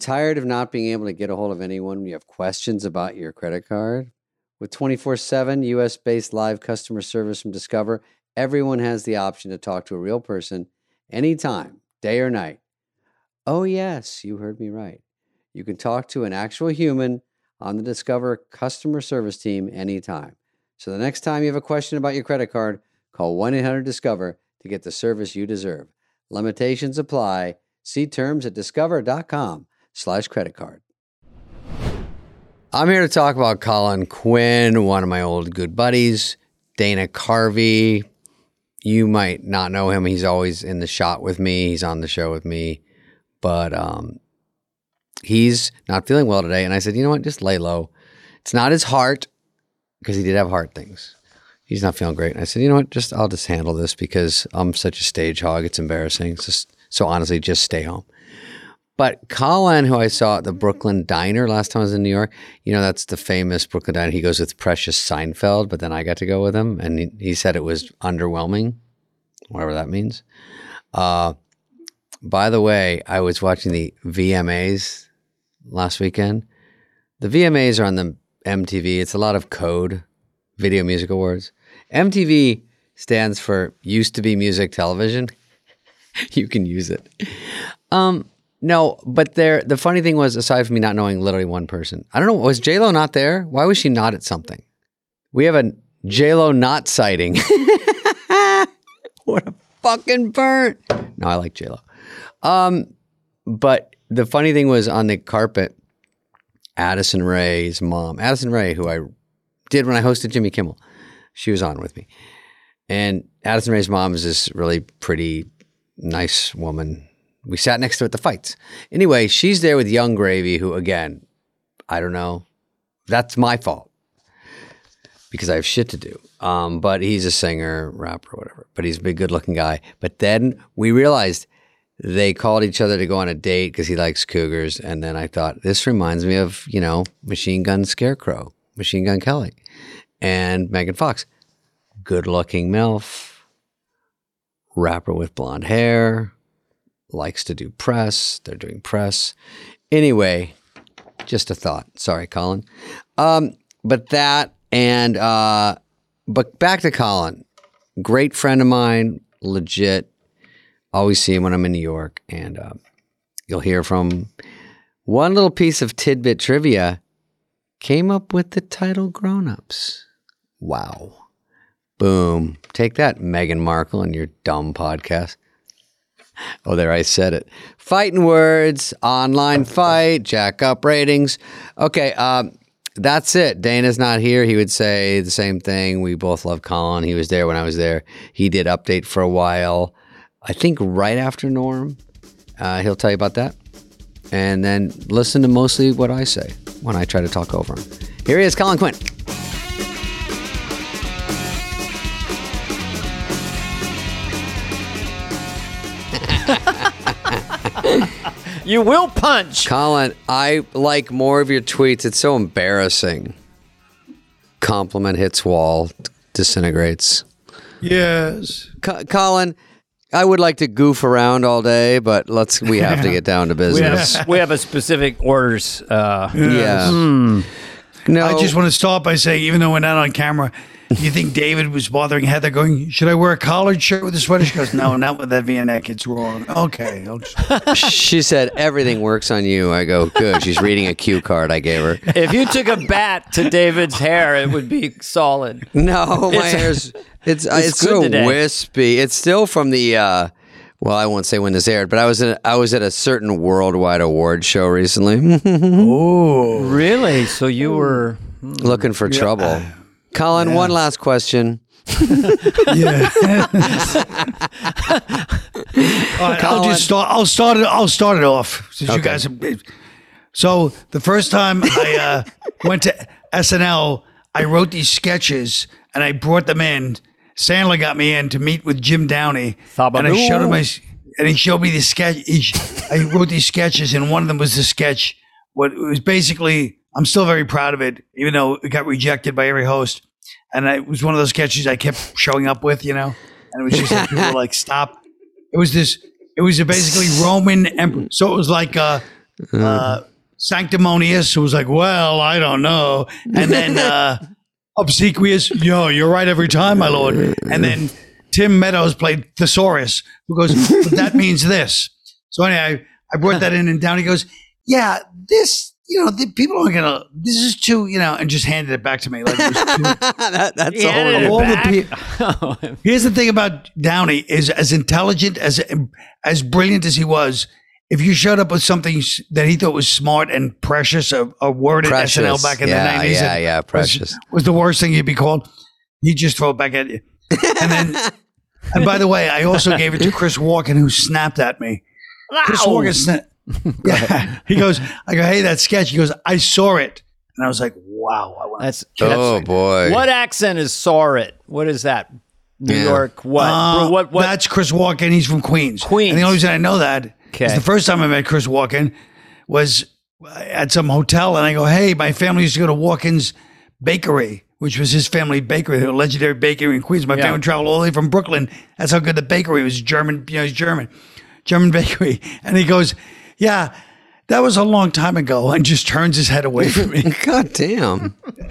Tired of not being able to get a hold of anyone when you have questions about your credit card? With 24 7 US based live customer service from Discover, everyone has the option to talk to a real person anytime, day or night. Oh, yes, you heard me right. You can talk to an actual human on the Discover customer service team anytime. So the next time you have a question about your credit card, call 1 800 Discover to get the service you deserve. Limitations apply. See terms at discover.com slash credit card. I'm here to talk about Colin Quinn, one of my old good buddies, Dana Carvey. You might not know him. He's always in the shot with me. He's on the show with me. But um, he's not feeling well today. And I said, you know what? Just lay low. It's not his heart because he did have heart things. He's not feeling great. And I said, you know what? Just I'll just handle this because I'm such a stage hog. It's embarrassing. It's just so honestly, just stay home. But Colin, who I saw at the Brooklyn Diner last time I was in New York, you know, that's the famous Brooklyn Diner. He goes with Precious Seinfeld, but then I got to go with him, and he, he said it was underwhelming, whatever that means. Uh, by the way, I was watching the VMAs last weekend. The VMAs are on the MTV. It's a lot of code, Video Music Awards. MTV stands for used to be music television. you can use it. Um, no, but there. The funny thing was, aside from me not knowing literally one person, I don't know. Was J Lo not there? Why was she not at something? We have a J Lo not sighting. what a fucking burn! No, I like J Lo. Um, but the funny thing was on the carpet, Addison Rae's mom, Addison Rae, who I did when I hosted Jimmy Kimmel, she was on with me, and Addison Rae's mom is this really pretty, nice woman we sat next to her at the fights. Anyway, she's there with Yung Gravy, who again, I don't know. That's my fault because I have shit to do. Um, but he's a singer, rapper, whatever. But he's a big, good-looking guy. But then we realized they called each other to go on a date because he likes cougars. And then I thought this reminds me of you know Machine Gun Scarecrow, Machine Gun Kelly, and Megan Fox. Good-looking milf, rapper with blonde hair likes to do press. They're doing press. Anyway, just a thought. Sorry, Colin. Um, but that and uh, but back to Colin. Great friend of mine, legit. Always see him when I'm in New York, and uh, you'll hear from one little piece of tidbit trivia. Came up with the title "Grown Ups." Wow. Boom. Take that, Meghan Markle, and your dumb podcast. Oh, there I said it. Fighting words, online fight, jack up ratings. Okay, um, that's it. Dana's not here. He would say the same thing. We both love Colin. He was there when I was there. He did update for a while. I think right after Norm. Uh, he'll tell you about that. And then listen to mostly what I say when I try to talk over him. Here he is, Colin Quinn. You will punch. Colin, I like more of your tweets. It's so embarrassing. Compliment hits wall, disintegrates. Yes. Co- Colin, I would like to goof around all day, but let's we have to get down to We business. have, we have a specific orders. Uh, yeah. Hmm. No. I just want to start by saying, even though we're not on camera, you think David was bothering Heather going, should I wear a collared shirt with a sweater? She goes, no, not with that V-neck. It's wrong. Okay. I'll just- she said everything works on you. I go, good. She's reading a cue card I gave her. if you took a bat to David's hair, it would be solid. No, my It's- hair's it's uh, it's it's, good so today. wispy. It's still from the uh well, I won't say when this aired, but I was in, I was at a certain worldwide award show recently, oh. Really? So you were. looking for trouble. Colin, one last question. Yeah. All right, I'll just start. I'll start it. I'll start it off since you guys. Have, so the first time I uh, went to SNL, I wrote these sketches and I brought them in. Sandler got me in to meet with Jim Downey, and I showed him my. And he showed me the sketch. He, I wrote these sketches, and one of them was the sketch. What it was basically, I'm still very proud of it, even though it got rejected by every host. And it was one of those sketches I kept showing up with, you know. And it was just like people were like, "Stop!" It was this. It was basically Roman emperor. So it was like uh, uh, sanctimonious, who was like, "Well, I don't know," and then uh, obsequious, "Yo, you're right every time, my lord," and then Tim Meadows played thesaurus, who goes, "But that means this." So anyway, I, I brought that in, and Downey goes, "Yeah, this." You know, the people aren't gonna. This is too, you know, and just handed it back to me. Like it was too, that, that's He handed horrible. all the back. pe- Here's the thing about Downey is as intelligent as as brilliant as he was. If you showed up with something that he thought was smart and precious, a, a word Precious. at SNL back in Yeah, the nineties, yeah, yeah, precious. was, was the worst thing you'd be called. He'd just throw it back at you. And then, and by the way, I also gave it to Chris Walken, who snapped at me. Chris Ow. Walken, sna- yeah, he goes, I go, hey, that sketch. He goes, I saw it, and I was like, wow. I want That's Oh boy. what accent is saw it? What is that? New Yeah. York. What? Uh, what? What? That's Chris Walken. He's from Queens. Queens. And the only reason I know that is Okay. the first time I met Chris Walken was at some hotel, and I go, "Hey, my family used to go to Walken's Bakery, which was his family bakery, the legendary bakery in Queens. My Yeah. family traveled all the way from Brooklyn. That's how good the bakery was. German, you know, he's German, German bakery." And he goes, "Yeah." That was a long time ago, and just turns his head away from me. God damn.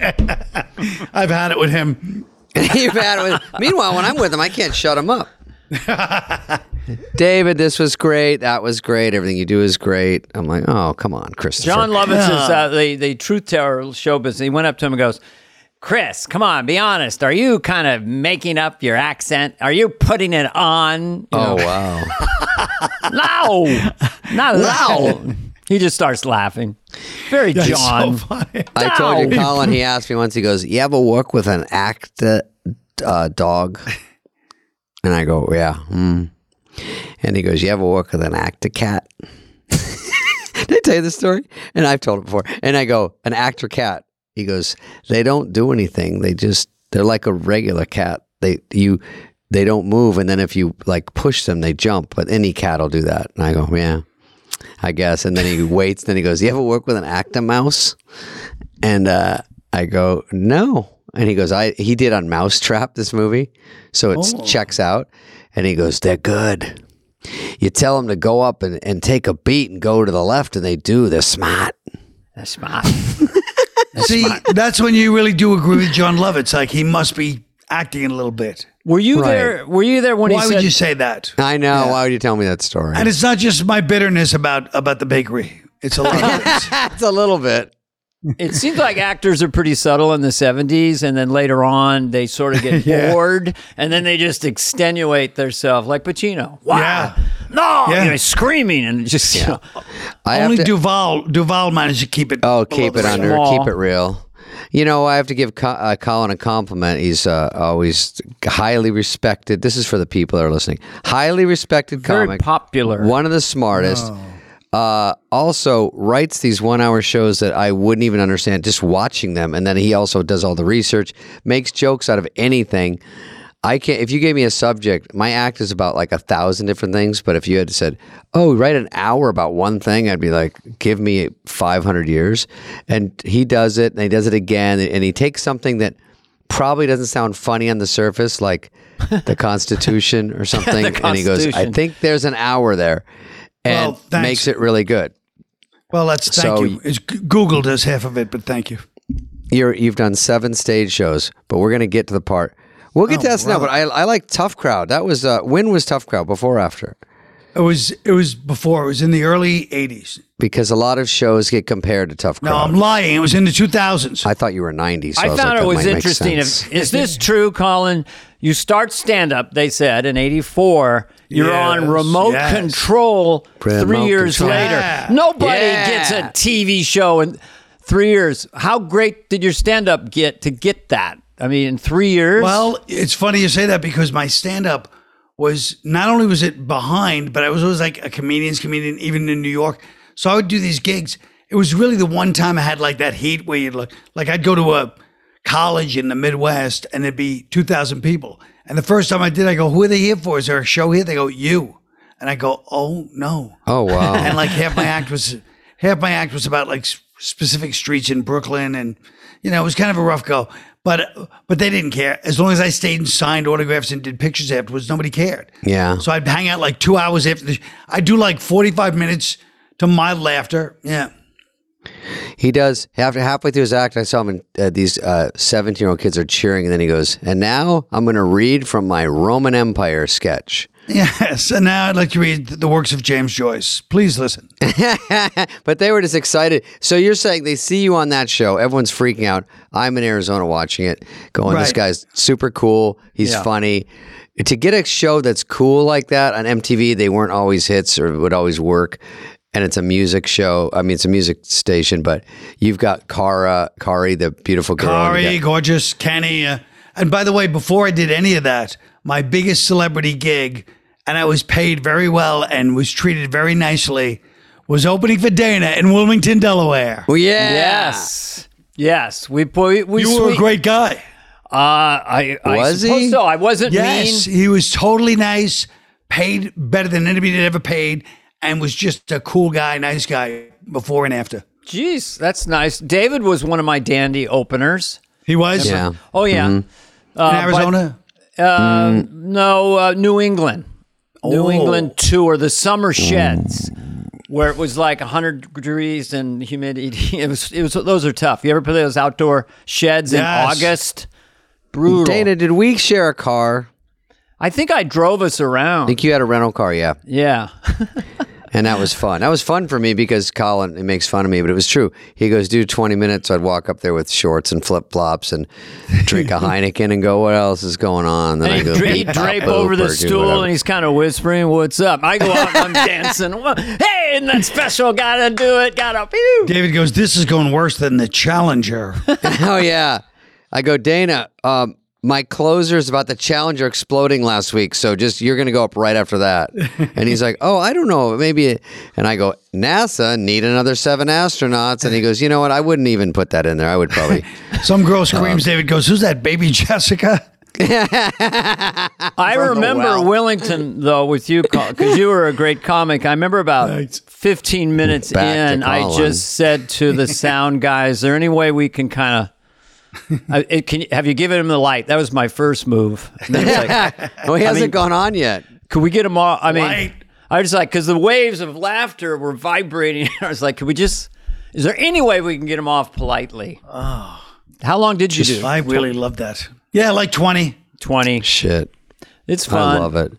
I've had it with him. You've had it with, meanwhile, when I'm with him, I can't shut him up. David, this was great. That was great. Everything you do is great. I'm like, oh, come on, Christopher. Jon Lovitz is uh, the the truth teller show business. He went up to him and goes, "Chris, come on, be honest. Are you kind of making up your accent? Are you putting it on? You Oh wow. no, not no." He just starts laughing. Very That's John. so funny. I told you, No. Colin. He asked me once. He goes, "You ever work with an actor uh, dog?" And I go, "Yeah." Mm. And he goes, "You ever work with an actor cat?" Did I tell you this story? And I've told it before. And I go, "An actor cat." He goes, "They don't do anything. They just they're like a regular cat. They you." They don't move, and then if you like push them, they jump. But any cat will do that. And I go, yeah, I guess. And then he waits. Then he goes, "You ever work with an actor mouse?" And uh, I go, "No." And he goes, "I he did on Mousetrap this movie, so it Oh. checks out." And he goes, "They're good." You tell them to go up and, and take a beat and go to the left, and they do. They're smart. That's smart. See, that's when you really do agree with Jon Lovitz. Like he must be acting a little bit. Were you Right. there? Were you there when Why he would said? you say that? I know. Why would you tell me that story? And it's not just my bitterness about about the bakery. It's a lot of things. It's a little bit. It seems like actors are pretty subtle in the 70s and then later on they sort of get Yeah. bored and then they just extenuate themselves like Pacino. Wow. Yeah. No, Yeah. you know, screaming and just you know, I Only have to, Duvall Duvall managed to keep it. Oh, keep it radar. under, Small. keep it real. You know, I have to give Co- uh, Colin a compliment. He's uh, always highly respected. This is for the people that are listening. Highly respected very comic, popular. one of the smartest. Uh, also writes these one-hour shows that I wouldn't even understand just watching them, and then he also does all the research, makes jokes out of anything. I can't. If you gave me a subject, my act is about like a thousand different things. But if you had said, "Oh, write an hour about one thing," I'd be like, "Give me five hundred years." And he does it, and he does it again, and he takes something that probably doesn't sound funny on the surface, like the Constitution or something, and he goes, "I think there's an hour there," and Well, makes it really good. Well, that's thank So- you. It's, Google does half of it, but thank you. You're you've done seven stage shows, but we're gonna get to the part. We'll get to that now. but I I like Tough Crowd. That was uh, when was Tough Crowd before or after? It was it was before. It was in the early '80s. Because a lot of shows get compared to Tough Crowd. No, I'm lying. It was in the 2000s. I thought you were '90s. So I, I was found like, it that was make interesting. sense. If, is this true, Colin? You start stand up, they said, in 84. You're on remote yes. control three years control. later. Yeah. Nobody Yeah. gets a TV show in three years. How great did your stand up get to get that? I mean, in three years? Well, it's funny you say that because my stand up was not only was it behind, but I was always like a comedian's comedian, even in New York. So I would do these gigs. It was really the one time I had like that heat where you'd look like I'd go to a college in the Midwest and there'd be 2,000 people. And the first time I did, I go, Who are they here for? Is there a show here? They go, You. And I go, Oh, no. Oh wow! and like half my act was half my act was about like specific streets in Brooklyn, and you know it was kind of a rough go. But but they didn't care as long as I stayed and signed autographs and did pictures afterwards. Nobody cared. yeah. So I'd hang out like two hours after the. I do like forty five minutes to my laughter. Yeah. He does. After halfway through his act, I saw him. And uh, these seventeen-year-old kids are cheering, and then he goes, "And now I'm going to read from my Roman Empire sketch." Yes, and now I'd like to read the works of James Joyce. Please listen. but they were just excited. So you're saying they see you on that show, everyone's freaking out. I'm in Arizona watching it, going, "This guy's super cool. He's Yeah. funny." To get a show that's cool like that on MTV, they weren't always hits or would always work. And it's a music show. I mean, it's a music station, but you've got Cara, Kari, the beautiful girl. Kari, gorgeous, Kenny. Uh, and by the way, before I did any of that, my biggest celebrity gig, and I was paid very well and was treated very nicely, was opening for Dana in Wilmington, Delaware. Well, yeah. Yes. Yes. We we, we You were a great guy. Uh, I, I Was suppose he? So I wasn't Yes, mean. he was totally nice, paid better than anybody had ever paid, and was just a cool guy, nice guy before and after. Jeez, that's nice. David was one of my dandy openers. He was Yeah. Oh yeah. in Uh, but- Arizona. Mm. Uh, no, uh, New England. New Oh. England tour, the summer mm. sheds, where it was like 100 degrees and humidity. It was, it was. Those are tough. You ever play those outdoor sheds in August? Brutal. Dana, did we share a car? I think I drove us around. I think you had a rental car, yeah. yeah. And that was fun. That was fun for me because Colin he makes fun of me, but it was true. He goes, do 20 minutes. I'd walk up there with shorts and flip flops and drink a Heineken and go, what else is going on? Then I go, he'd, he'd drape over the stool whatever." and he's kind of whispering, What's up? I go out and I'm dancing. Hey, isn't that special? Gotta do it. Gotta. Pew. David goes, This is going worse than the Challenger. oh, yeah. I go, Dana, um, my closer is about the Challenger exploding last week. So just, you're going to go up right after that. And he's like, oh, I don't know. Maybe. And I go, NASA need another seven astronauts. And he goes, you know what? I wouldn't even put that in there. I would probably. Some girl um, screams, David goes, Who's that baby Jessica? I remember well. Wilmington though with you because you were a great comic. I remember about Thanks. 15 minutes Back in, I just said to the sound guy, "Is there any way we can kind of?" It, can you- have you given him the light? That was my first move. And like, oh, he hasn't mean- gone on yet. could we get him all? I mean, Light. I was like, because the waves of laughter were vibrating. I was like, could we just? Is there any way we can get him off politely? Oh, how long did you do? I really love that. Yeah, like 20. 20. Shit. It's fun I love it.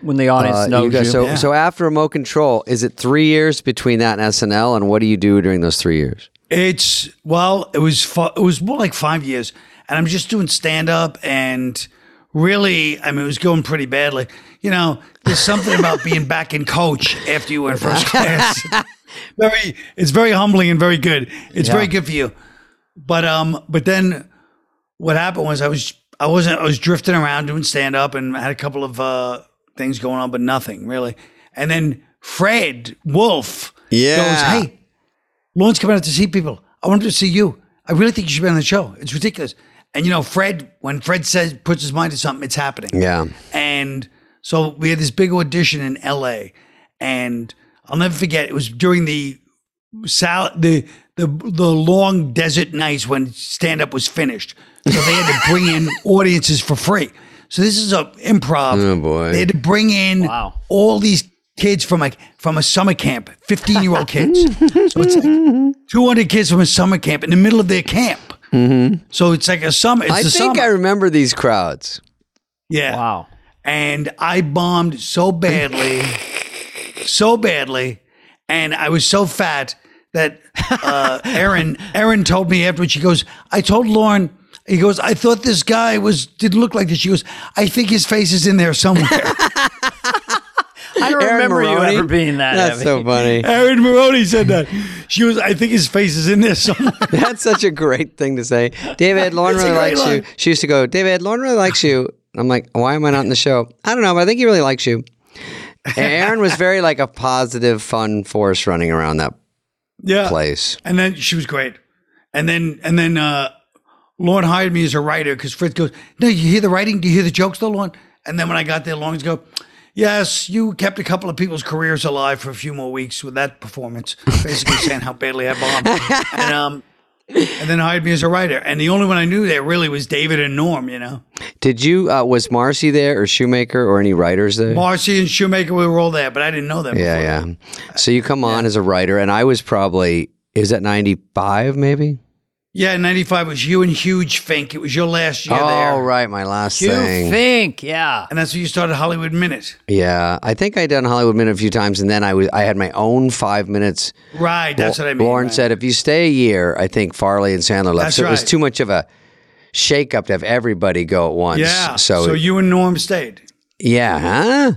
when the audience Uh, knows you guys, you. so, Yeah. so after remote control, is it three years between that and SNL? And what do you do during those three years? It's, well, it was, fu- it was more like five years. And I'm just doing stand up and really, I mean, it was going pretty badly. You know, there's something about being back in coach after you were in first class. very, it's very humbling and very good. It's very good for you. But, um, but then what happened was I was, I wasn't, I was drifting around doing stand up and had a couple of, uh, things going on, but nothing really. And then Fred Wolf Yeah. goes, Hey, Lorne's coming out to see people. I wanted to see you. I really think you should be on the show. It's ridiculous. And you know, Fred, when Fred says puts his mind to something, it's happening. Yeah. And so we had this big audition in LA. And I'll never forget, it was during the sal- the the the long desert nights when stand up was finished. So they had to bring in audiences for free. So this is a improv. Oh, boy. They had to bring in Wow. all these kids from like from a summer camp, 15 year old kids. So it's like 200 kids from a summer camp in the middle of their camp. So it's like a summer. It's I a think summer. I remember these crowds. yeah. wow. And I bombed so badly, so badly, and I was so fat that uh, Erin Erin told me afterwards. She goes, "I told Lorne." He goes, "I thought this guy was didn't look like this." She goes, "I think his face is in there somewhere." I don't Erin remember Maroney? you ever being that That's heavy. so funny. Erin Maroney said that. She was. "I think his face is in this somewhere." That's such a great thing to say. David, Lorne really likes you. She used to go, David, Lorne really likes you. I'm like, why am I not in the show? I don't know, but I think he really likes you. And Erin was very like a positive, fun force running around that yeah. place. And then she was great. And then and then uh Lorne hired me as a writer because Fritz goes, No, you hear the writing? Do you hear the jokes though, Lorne? And then when I got there, Lauren's go, Yes, you kept a couple of people's careers alive for a few more weeks with that performance, basically saying how badly I bombed. And um and then hired me as a writer. And the only one I knew there really was David and Norm. You know, Did you? Uh, was Marcy there or Shoemaker or any writers there? Marcy and Shoemaker we were all there, but I didn't know them. yeah, before. yeah. So you come on as a writer, and I was probably is that ninety five maybe? Yeah. '95 was you and Hugh Fink. It was your last year oh there, right, my last You thing. think, yeah. and that's when you started Hollywood Minute. Yeah, I think I done Hollywood Minute a few times, and then I was I had my own five minutes. Right, that's what I mean. Lorne right. said, if you stay a year, I think Farley and Sandler left. That's so it was right. too much of a shake up to have everybody go at once. Yeah. So, So, you and Norm stayed. yeah, huh?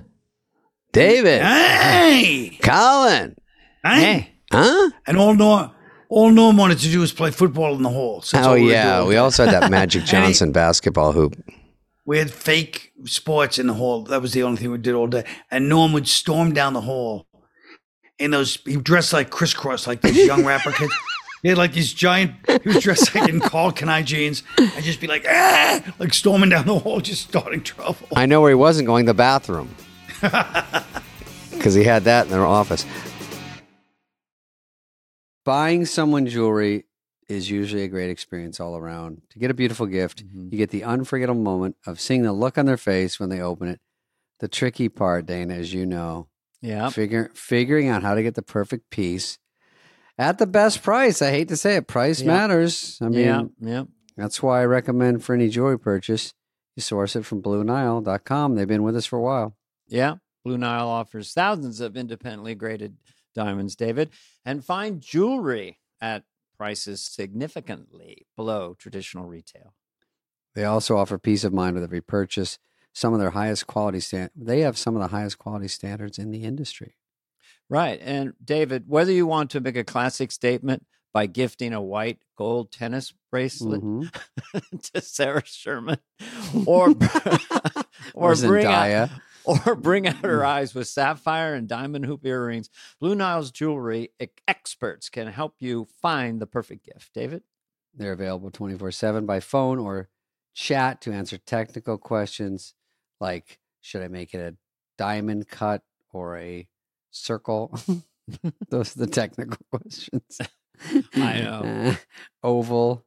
David, Hey, Colin, hey. Hey, huh? And all Norm, all Norm wanted to do was play football in the hall. So Oh all we yeah, doing. we also had that Magic he- Johnson basketball hoop. we had fake sports in the hall. That was the only thing we did all day. And Norm would storm down the hall in those. He dressed like crisscross, like those young rapper kids. He had like these giant. He was dressed like in Karl Kani jeans, and just be like, ah, like storming down the hall, just starting trouble. I know where he wasn't going, the bathroom, because he had that in their office. Buying someone jewelry is usually a great experience all around. To get a beautiful gift, Mm-hmm. you get the unforgettable moment of seeing the look on their face when they open it. The tricky part, Dana, as you know, yeah. figure, figuring out how to get the perfect piece at the best price. I hate to say it, price matters. I mean, yeah, yeah. that's why I recommend for any jewelry purchase, you source it from BlueNile.com. They've been with us for a while. Yeah. Blue Nile offers thousands of independently graded diamonds, David, and find jewelry at prices significantly below traditional retail. They also offer peace of mind with every purchase. Some of their highest quality stand. They have some of the highest quality standards in the industry. Right. And David, whether you want to make a classic statement by gifting a white gold tennis bracelet Mhm. to Sarah Sherman or or, Or bring Zendaya. Or bring out her eyes with sapphire and diamond hoop earrings. Blue Nile's jewelry experts can help you find the perfect gift. David? They're available 24 7 by phone or chat to answer technical questions like should I make it a diamond cut or a circle? Those are the technical questions. I know. Uh, oval.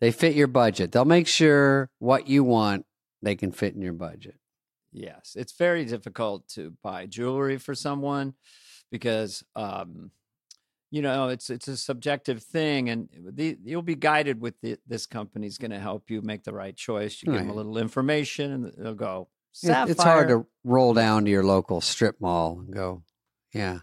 They fit your budget. They'll make sure what you want, they can fit in your budget. Yes, it's very difficult to buy jewelry for someone because um, you know it's it's a subjective thing, and the, you'll be guided with the, this company's going to help you make the right choice. You give them a little information, and they'll go. It- it's hard to roll down to your local strip mall and go, yeah,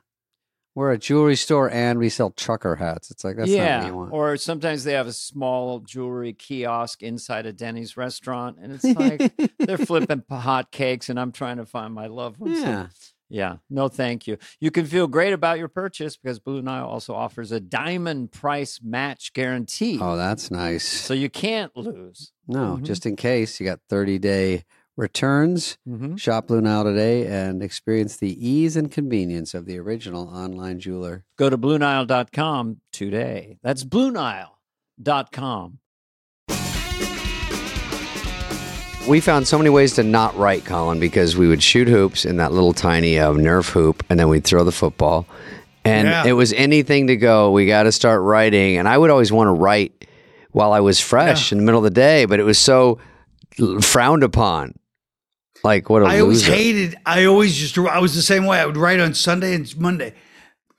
we're a jewelry store and we sell trucker hats. It's like, that's not yeah, what you want. or sometimes they have a small jewelry kiosk inside a Denny's restaurant, and it's like they're flipping hot cakes, and I'm trying to find my loved ones. So yeah. Yeah, no, thank you. You can feel great about your purchase because Blue Nile also offers a diamond price match guarantee. Oh, that's nice. So you can't lose. No, Mhm. just in case you got 30 day returns. Mm-hmm. Shop Blue Nile today and experience the ease and convenience of the original online jeweler. Go to BlueNile.com today. That's BlueNile.com. We found so many ways to not write, Colin, because we would shoot hoops in that little tiny uh, Nerf hoop, and then we'd throw the football. And Yeah. it was anything to go. We got to start writing, and I would always want to write while I was fresh in the middle of the day, but it was so frowned upon. Like what a I always loser. hated. I always just. I was the same way. I would write on Sunday and Monday.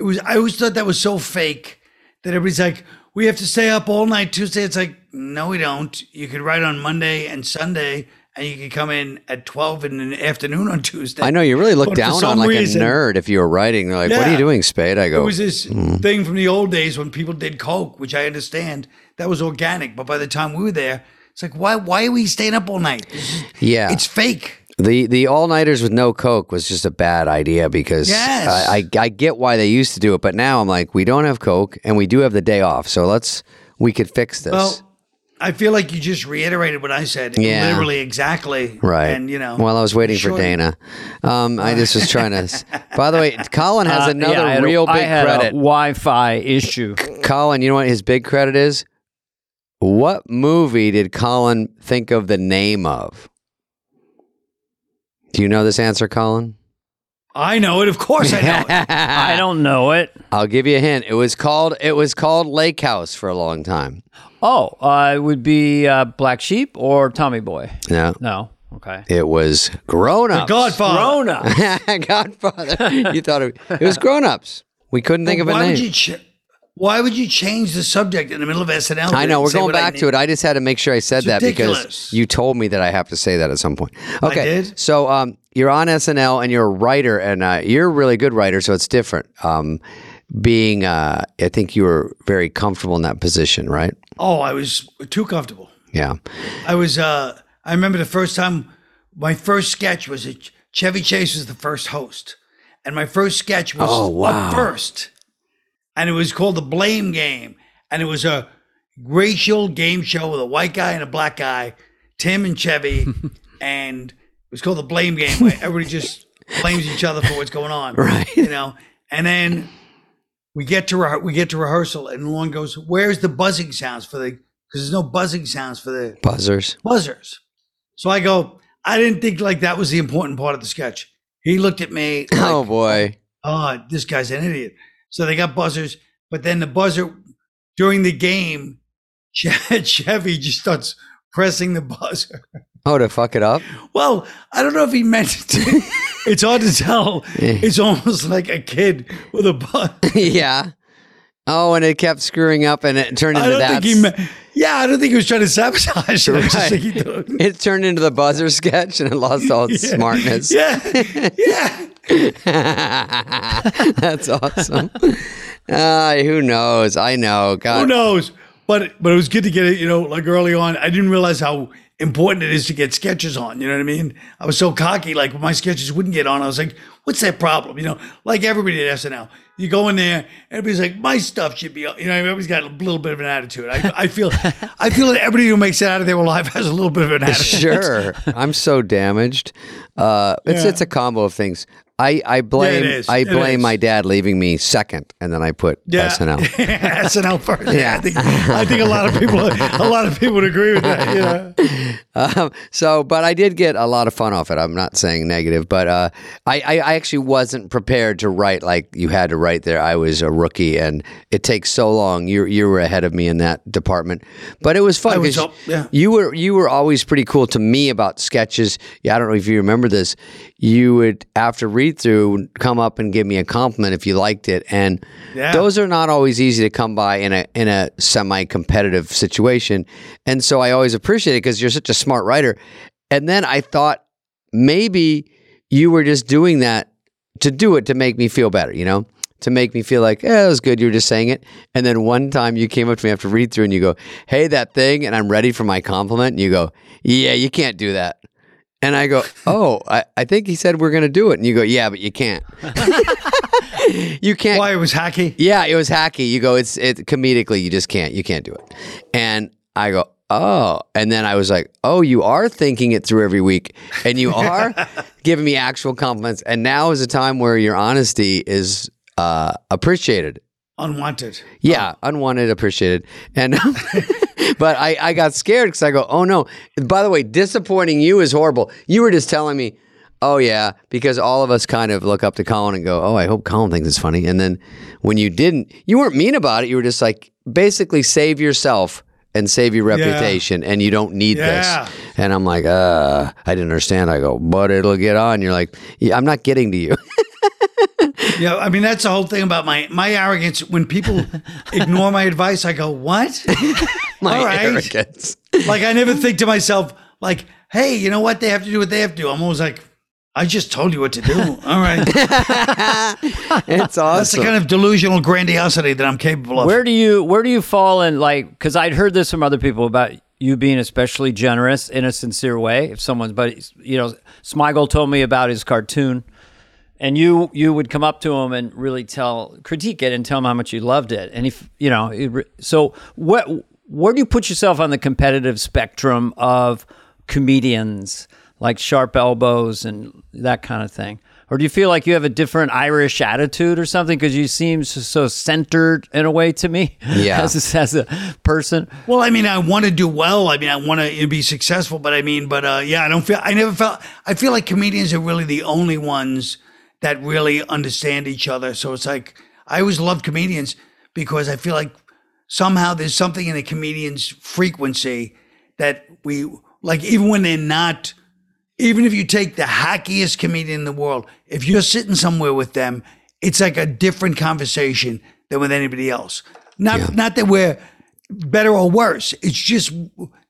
It was. I always thought that was so fake that everybody's like, "We have to stay up all night Tuesday." It's like, no, we don't. You could write on Monday and Sunday, and you could come in at twelve in the afternoon on Tuesday. I know you really look But down on like reason- a nerd if you were writing. They're like, "What are you doing, Spade?" I go. It was this Mm. thing from the old days when people did coke, which I understand that was organic. But by the time we were there, it's like, why? Why are we staying up all night? "Yeah." It's fake. The the all nighters with no coke was just a bad idea because Yes. I, I I get why they used to do it, but now I'm like, we don't have coke and we do have the day off, so let's we could fix this. Well, I feel like you just reiterated what I said. Yeah. Literally exactly. right. And, you know. while I was waiting for. Dana, um, I just was trying to. By the way, Colin has Uh, another yeah, I a- real I big had credit. A Wi-Fi issue. Colin, you know what his big credit is? What movie did Colin think of the name of? Do you know this answer, Colin? I know it. Of course I know it. I don't know it. I'll give you a hint. It was called it was called Lake House for a long time. Oh, uh, it would be uh, Black Sheep or Tommy Boy. No, No. Okay. it was Grown Ups. Godfather. Grown up. Godfather. You thought it, it was Grown Ups. We couldn't think of a why name. would you? Ch- why would you change the subject in the middle of SNL? I know we're going back to it. I just had to make sure I said that ridiculous. because you told me that I have to say that at some point. Okay, did? so um, you're on SNL and you're a writer, and uh, you're a really good writer, so it's different. Um, being, uh, I think you were very comfortable in that position, right? Oh, I was too comfortable. Yeah. I was. uh I remember the first time. My first sketch was a Chevy Chase was the first host, and my first sketch was Oh, wow. up first, and it was called the Blame Game, and it was a racial game show with a white guy and a black guy, Tim and Chevy, and it was called the Blame Game, where everybody just blames each other for what's going on, Right. You know, and then we get to re- we get to rehearsal, and Lorne goes, "Where's the buzzing sounds for the?" Because there's no buzzing sounds for the Buzzers. buzzers. So I go, I didn't think like that was the important part of the sketch. He looked at me, oh, like, oh boy. oh, this guy's an idiot. So they got buzzers, but then the buzzer during the game, Chevy just starts pressing the buzzer. Oh, to fuck it up. Well, I don't know if he meant it to. it's hard to tell. It's almost like a kid with a buzz. yeah. Oh, and it kept screwing up, and it turned I into don't that. think he. Yeah, I don't think he was trying to sabotage it. Right. think It turned into the buzzer sketch, and it lost all its smartness. Yeah, yeah. That's awesome. Uh, who knows? I know. God. Who knows? But but it was good to get it. You know, like early on, I didn't realize how important it is to get sketches on. You know what I mean? I was so cocky. Like my sketches wouldn't get on, I was like, "What's that problem?" You know, like everybody at SNL. You go in there, everybody's like, "My stuff should be." You know, everybody's got a little bit of an attitude. I, I feel, I feel that everybody who makes it out of there alive has a little bit of an attitude. Sure. I'm so damaged. Uh, it's Yeah. it's a combo of things. I, I blame is. I blame my dad leaving me second, and then I put Yeah, SNL. SNL first. Yeah, Yeah. I think I think a lot of people, a lot of people would agree with that. You know? Um, so, but I did get a lot of fun off it. I'm not saying negative, but uh, I, I, I actually wasn't prepared to write like you had to write there. I was a rookie, and it takes so long. You you were ahead of me in that department, but it was fun I was 'cause up- yeah. you were you were always pretty cool to me about sketches. Yeah, I don't know if you remember this. You would after read through come up and give me a compliment if you liked it, and Yeah. those are not always easy to come by in a in a semi competitive situation. And so I always appreciate it because you're such a smart writer. And then I thought maybe you were just doing that to do it to make me feel better, you know? To make me feel like, yeah, that was good. You were just saying it. And then one time you came up to me after read through and you go, hey, that thing. And I'm ready for my compliment. And you go, yeah, you can't do that. And I go, oh, I, I think he said we're going to do it. And you go, yeah, but you can't. you can't. Why it was hacky? Yeah, it was hacky. You go, it's it comedically, you just can't, you can't do it. And I go, oh, and then I was like, oh, you are thinking it through every week, and you are giving me actual compliments. And now is a time where your honesty is uh, appreciated. Unwanted. Yeah, unwanted, appreciated. And but I, I got scared because I go, oh no. By the way, disappointing you is horrible. You were just telling me, oh yeah, because all of us kind of look up to Colin and go, oh, I hope Colin thinks it's funny. And then when you didn't, you weren't mean about it. You were just like, basically save yourself and save your reputation and you don't need Yeah. this. And I'm like, uh, I didn't understand. I go, but it'll get on. You're like, yeah, I'm not getting to you. Yeah, I mean that's the whole thing about my my arrogance. When people ignore my advice, I go, "What?" My All right. arrogance. like I never think to myself, like, "Hey, you know what? They have to do what they have to do." I'm always like, "I just told you what to do." All right, It's awesome. that's the kind of delusional grandiosity that I'm capable of. Where do you where do you fall in like because I'd heard this from other people about you being especially generous in a sincere way. If someone's but you know Smigel told me about his cartoon, and you you would come up to him and really tell critique it and tell him how much you loved it. And if you know it, so what where do you put yourself on the competitive spectrum of comedians like Sharp Elbows and that kind of thing? Or do you feel like you have a different Irish attitude or something? Because you seem so, so centered in a way to me, Yeah. as, a, as a person. Well, I mean, I want to do well. I mean, I want to be successful, but I mean, but uh, yeah, I don't feel. I never felt. I feel like comedians are really the only ones that really understand each other. So it's like I always love comedians because I feel like somehow there's something in a comedian's frequency that we like even when they're not even if you take the hackiest comedian in the world, if you're sitting somewhere with them, it's like a different conversation than with anybody else. Not Yeah. not that we're better or worse. It's just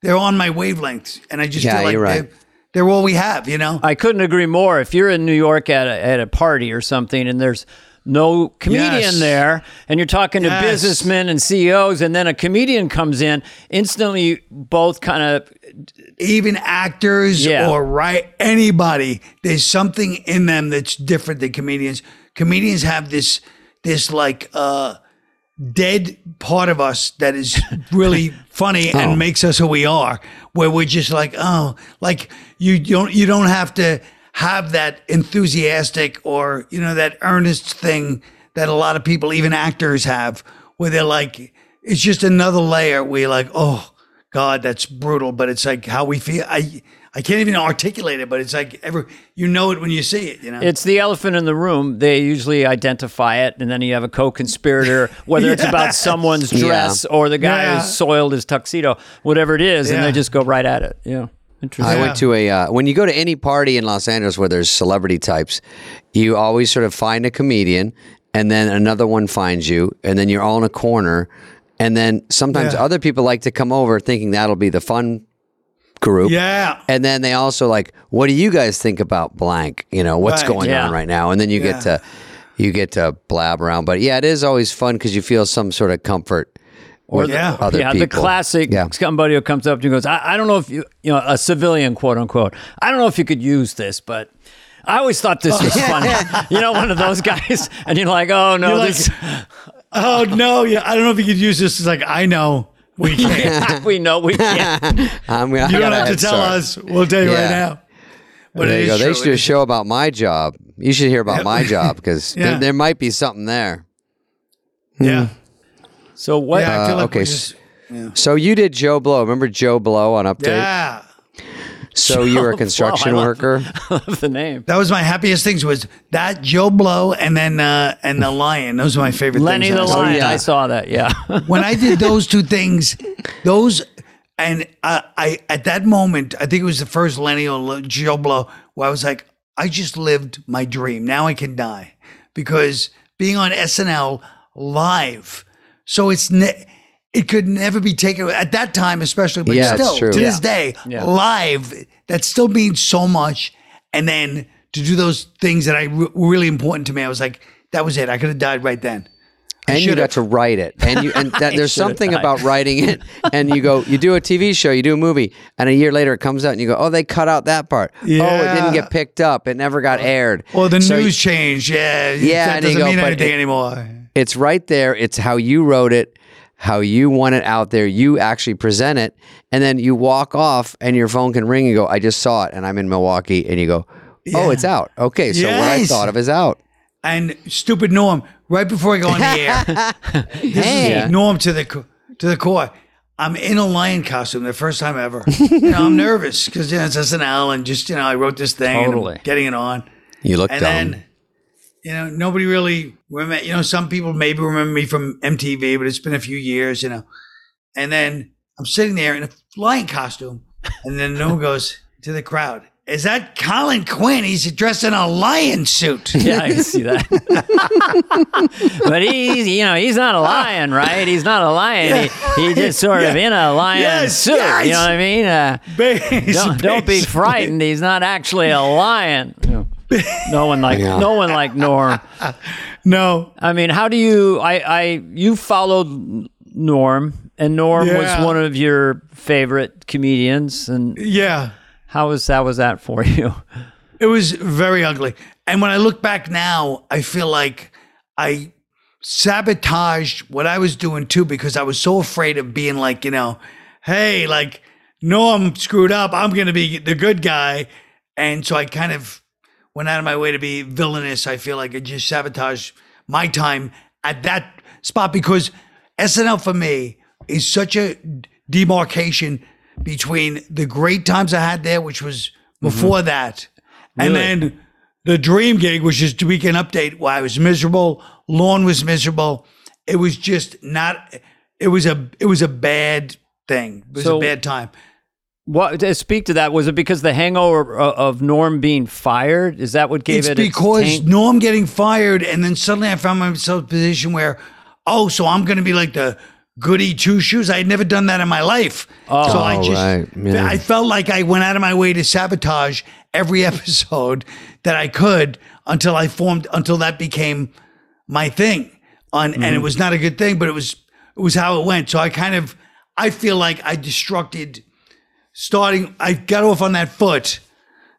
they're on my wavelength, and I just Yeah, feel like you're right. They're, all we have. You know. I couldn't agree more. If you're in New York at a, at a party or something and there's no comedian Yes. there and you're talking to businessmen and CEOs and then a comedian comes in, instantly both kind of even actors Yeah. or right anybody there's something in them that's different than comedians comedians have this this like uh dead part of us that is really funny Oh. and makes us who we are where we're just like oh like you don't you don't have to have that enthusiastic or you know that earnest thing that a lot of people even actors have where they're like it's just another layer where you're like oh god that's brutal but it's like how we feel i i can't even articulate it but it's like every you know it when you see it you know It's the elephant in the room. They usually identify it, and then you have a co-conspirator, whether it's about someone's Yeah. dress or the guy Yeah. who's soiled his tuxedo, whatever it is, and they just go right at it. Yeah, interesting. I went to a uh, when you go to any party in Los Angeles where there's celebrity types, you always sort of find a comedian, and then another one finds you, and then you're all in a corner, and then sometimes Yeah. other people like to come over thinking that'll be the fun group. yeah And then they also like, what do you guys think about blank? You know, what's Right. going Yeah. on right now? And then you get to you get to blab around. But yeah, it is always fun because you feel some sort of comfort Or Yeah. other yeah, people. the classic Yeah. somebody who comes up to you and goes, I, I don't know if you, you know, a civilian, quote unquote, I don't know if you could use this, but I always thought this oh, was funny. you know, one of those guys. And you're like, oh, no, You're like, this, oh no yeah i don't know if you could use this it's like i know we can't we know we can't. I'm, I you don't have to tell start. us we'll tell you right Yeah. now but there it you is go. They true. should do a show about my job. You should hear about my job because Yeah. there, there might be something there. yeah So what? yeah i feel Uh, like okay, we're s- So you did Joe Blow. Remember Joe Blow on Update? yeah So you were a Blow, construction I love- worker. I love the name. That was my happiest things was that Joe Blow and then uh and the lion. Those are my favorite things. Lenny things. the I saw. Lion. yeah. I saw that. Yeah. When I did those two things, those and I, I at that moment, I think it was the first Lenny or Lo- Joe Blow where I was like, I just lived my dream. Now I can die because being on SNL live, so it's ne- it could never be taken away. at that time, especially. But Yeah, still, true. to this day, Yeah. live that still means so much. And then to do those things that I re- were really important to me, I was like, that was it. I could have died right then. I and you should've. got to write it and you and that, there's something died. about writing it and you go you do a tv show you do a movie and a year later it comes out and you go oh they cut out that part Yeah. oh it didn't get picked up it never got uh, aired Or the So news changed. Yeah. Yeah, That doesn't go, mean anything it- anymore. it's right there it's how you wrote it how you want it out there you actually present it and then you walk off and your phone can ring and go i just saw it and i'm in milwaukee and you go oh Yeah. it's out okay so what i thought of is out And stupid Norm, right before I go on the air, this Hey. is Norm to the to the core. I'm in a lion costume the first time ever. you know, I'm nervous because you know, it's SNL and just you know I wrote this thing Totally. Getting it on, you look and dumb then you know nobody really remember. You know, some people maybe remember me from MTV, but it's been a few years. You know, and then I'm sitting there in a lion costume, and then Norm goes to the crowd. Is that Colin Quinn? He's dressed in a lion suit. Yeah, I can see that. but he's, you know, he's not a lion, right? He's not a lion. He, he's just sort of in a lion Yes, suit. yes. You know what I mean? Uh, Bas- don't, don't be frightened. He's not actually a lion. No one like Yeah. no one like Norm. No. I mean, how do you? I, I you followed Norm, and Norm Yeah. was one of your favorite comedians. And Yeah. how was that? Was that for you? It was very ugly. And when I look back now, I feel like I sabotaged what I was doing too because I was so afraid of being like, you know, hey, like, no, I'm screwed up. I'm going to be the good guy. And so I kind of went out of my way to be villainous. I feel like I just sabotaged my time at that spot because SNL for me is such a demarcation between the great times I had there, which was mm-hmm. before that, and then the dream gig was just weekend update. Why I was miserable. Lorne was miserable. It was just not. It was a. It was a bad thing. It was So- a bad time. What to speak to that? Was it because the hangover of Norm being fired? Is that what gave it's it? because its taint? Norm getting fired, and then suddenly I found myself in a position where, oh, so I'm going to be like the goody two shoes. I had never done that in my life. Oh. so I Oh, just, right. Yeah. I felt like I went out of my way to sabotage every episode that I could until I formed, until that became my thing. On and Mm-hmm. it was not a good thing, but it was it was how it went. So I kind of I feel like I destructed starting I got off on that foot,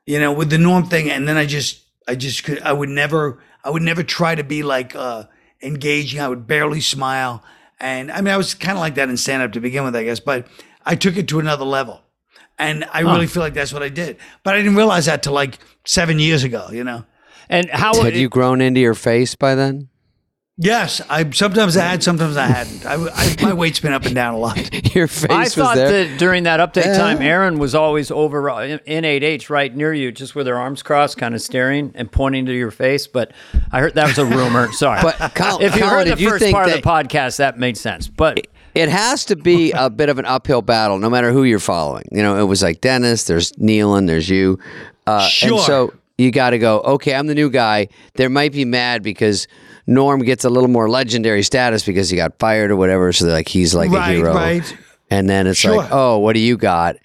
you know, with the norm thing, and then I just I just could I would never I would never try to be like uh engaging. I would barely smile. And I mean I was kind of like that in stand up to begin with, I guess, but I took it to another level. And I really feel like that's what I did. But I didn't realize that till like seven years ago, you know. and how Had you grown into your face by then? Yes, I sometimes I had, sometimes I hadn't. I, I my weight's been up and down a lot. Your face I was thought there. that during that update Yeah. time, Erin was always over uh, in in 8H right near you, just with her arms crossed, kind of staring and pointing to your face. But I heard that was a rumor. Sorry. But Colin, if you Colin, heard the you first think part of the podcast, that made sense. But it has to be a bit of an uphill battle, no matter who you're following. You know, it was like Dennis, there's Nealon, there's you. Uh, Sure. And so you got to go, okay, I'm the new guy. They might be mad because Norm gets a little more legendary status because he got fired or whatever. So like, he's like a hero. right. And then it's Sure. like, oh, what do you got?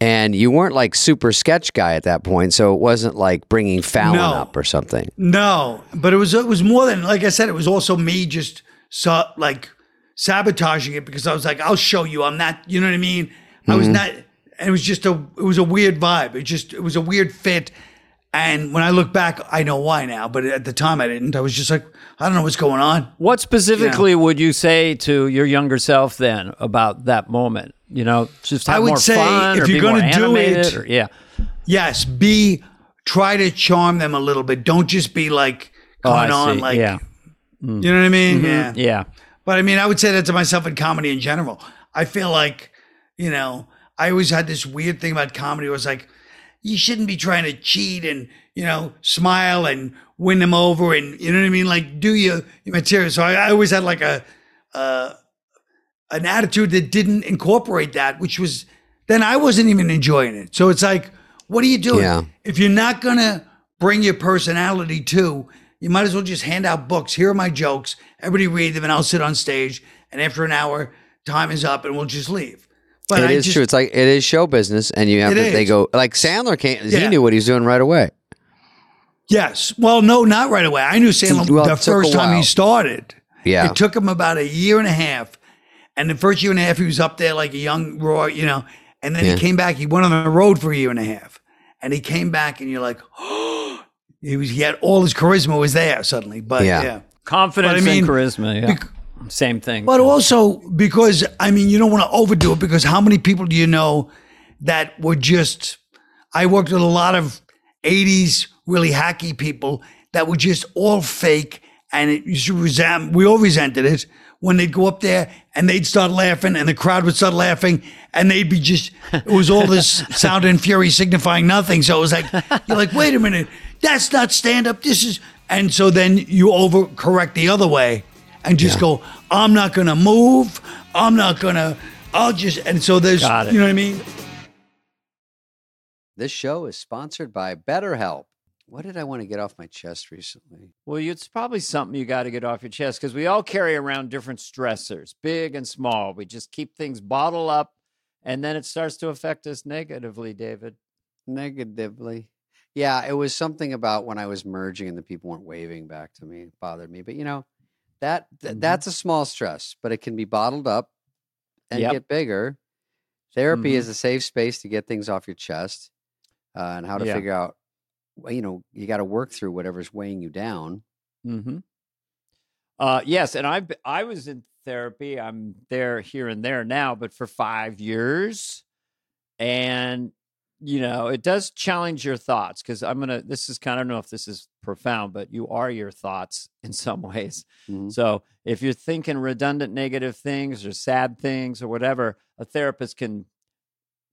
And you weren't like super sketch guy at that point. So it wasn't like bringing Fallon No. up or something. No, but it was it was more than like I said. It was also me just so like sabotaging it because I was like, I'll show you. I'm not. You know what I mean? I was mm-hmm. not. And it was just a. It was a weird vibe. It just. It was a weird fit. And when I look back, I know why now. But at the time, I didn't. I was just like, I don't know what's going on. what specifically would you say to your younger self then about that moment? You know, just have I would more say fun if you're more gonna do it- or- yeah. Yes, be try to charm them a little bit. Don't just be like Oh, on like. yeah. You know what I mean? Mm-hmm. Yeah. Yeah. But I mean, I would say that to myself in comedy in general. I feel like, you know, I always had this weird thing about comedy where it's like, you shouldn't be trying to cheat and, you know, smile and win them over and, you know what I mean? Like, do your, your material. So I, I always had like a, uh, an attitude that didn't incorporate that, which was, then I wasn't even enjoying it. So it's like, what are you doing? Yeah. If you're not going to bring your personality to, you might as well just hand out books. Here are my jokes. Everybody read them, and I'll sit on stage. And after an hour, time is up, and we'll just leave. But It I is just, true. It's like it is show business, and you have It to. They go like Sandler came. He Yeah. knew what he was doing right away. Yes. Well, no, not right away. I knew Sandler Well, the first time he started. Yeah. It took him about a year and a half. And the first year and a half, he was up there like a young raw, you know. And then Yeah. he came back. He went on the road for a year and a half. And he came back, and you're like, oh, he was. He had all his charisma was there suddenly. But Yeah. yeah. Confidence But I mean, and charisma. Yeah. Same thing. But also because I mean, you don't want to overdo it because how many people do you know that were just? I worked with a lot of '80s really hacky people that were just all fake, and it used to resent. We all resented it when they'd go up there and they'd start laughing, and the crowd would start laughing, and they'd be just. It was all this sound and fury signifying nothing. So it was like you're like, wait a minute, that's not stand up. This is, and so then you overcorrect the other way and just go, I'm not gonna move. I'm not gonna. I'll just and so there's, you know what I mean. This show is sponsored by BetterHelp. What did I want to get off my chest recently? Well, it's probably something you got to get off your chest because we all carry around different stressors, big and small. We just keep things bottled up, and then it starts to affect us negatively, David. Negatively. Yeah, it was something about when I was merging and the people weren't waving back to me. It bothered me. But you know, that th- Mhm. that's a small stress, but it can be bottled up and Yep. get bigger. Therapy Mhm. is a safe space to get things off your chest uh, and how to Yeah. figure out. You know, you got to work through whatever's weighing you down. Mm-hmm. Uh, yes, and I I was in therapy. I'm there here and there now, but for five years, and you know it does challenge your thoughts because I'm gonna. This is kind of I don't know if this is profound, but you are your thoughts in some ways. Mhm. So if you're thinking redundant negative things or sad things or whatever, a therapist can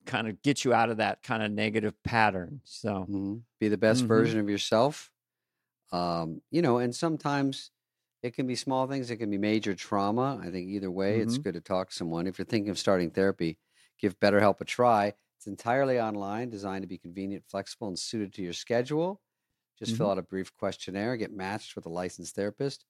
kind of get you out of that kind of negative pattern. So Mhm. Be the best Mhm. version of yourself. Um, you know, and sometimes it can be small things, it can be major trauma. I think either way, it's Mhm. good to talk to someone. If you're thinking of starting therapy, give BetterHelp a try. It's entirely online, designed to be convenient, flexible, and suited to your schedule. Just fill out a brief questionnaire, get matched with a licensed therapist.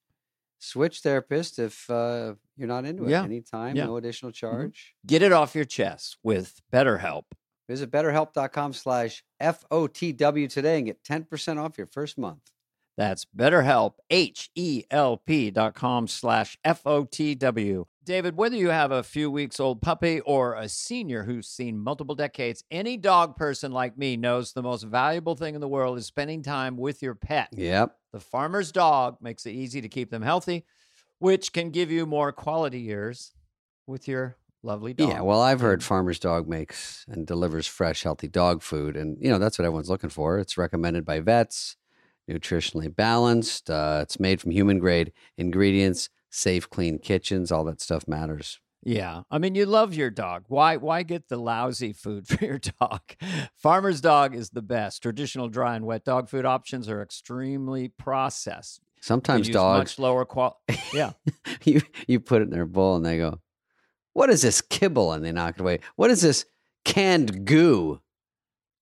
Switch therapist if uh, you're not into it. Yeah. Anytime, Yeah. no additional charge. Get it off your chest with BetterHelp. Visit betterhelp.com slash FOTW today and get 10% off your first month. That's BetterHelp, H-E-L-P dot com slash F-O-T-W. David, whether you have a few weeks old puppy or a senior who's seen multiple decades, any dog person like me knows the most valuable thing in the world is spending time with your pet. Yep. The farmer's dog makes it easy to keep them healthy, which can give you more quality years with your lovely dog. Yeah, well, I've heard Farmer's Dog makes and delivers fresh, healthy dog food. And, you know, that's what everyone's looking for. It's recommended by vets, nutritionally balanced. Uh, it's made from human grade ingredients, safe, clean kitchens. All that stuff matters. Yeah. I mean, you love your dog. Why why get the lousy food for your dog? Farmer's dog is the best. Traditional dry and wet dog food options are extremely processed. Sometimes dogs, much lower quality. Yeah. you, you put it in their bowl and they go, What is this kibble? And they knock it away. What is this canned goo?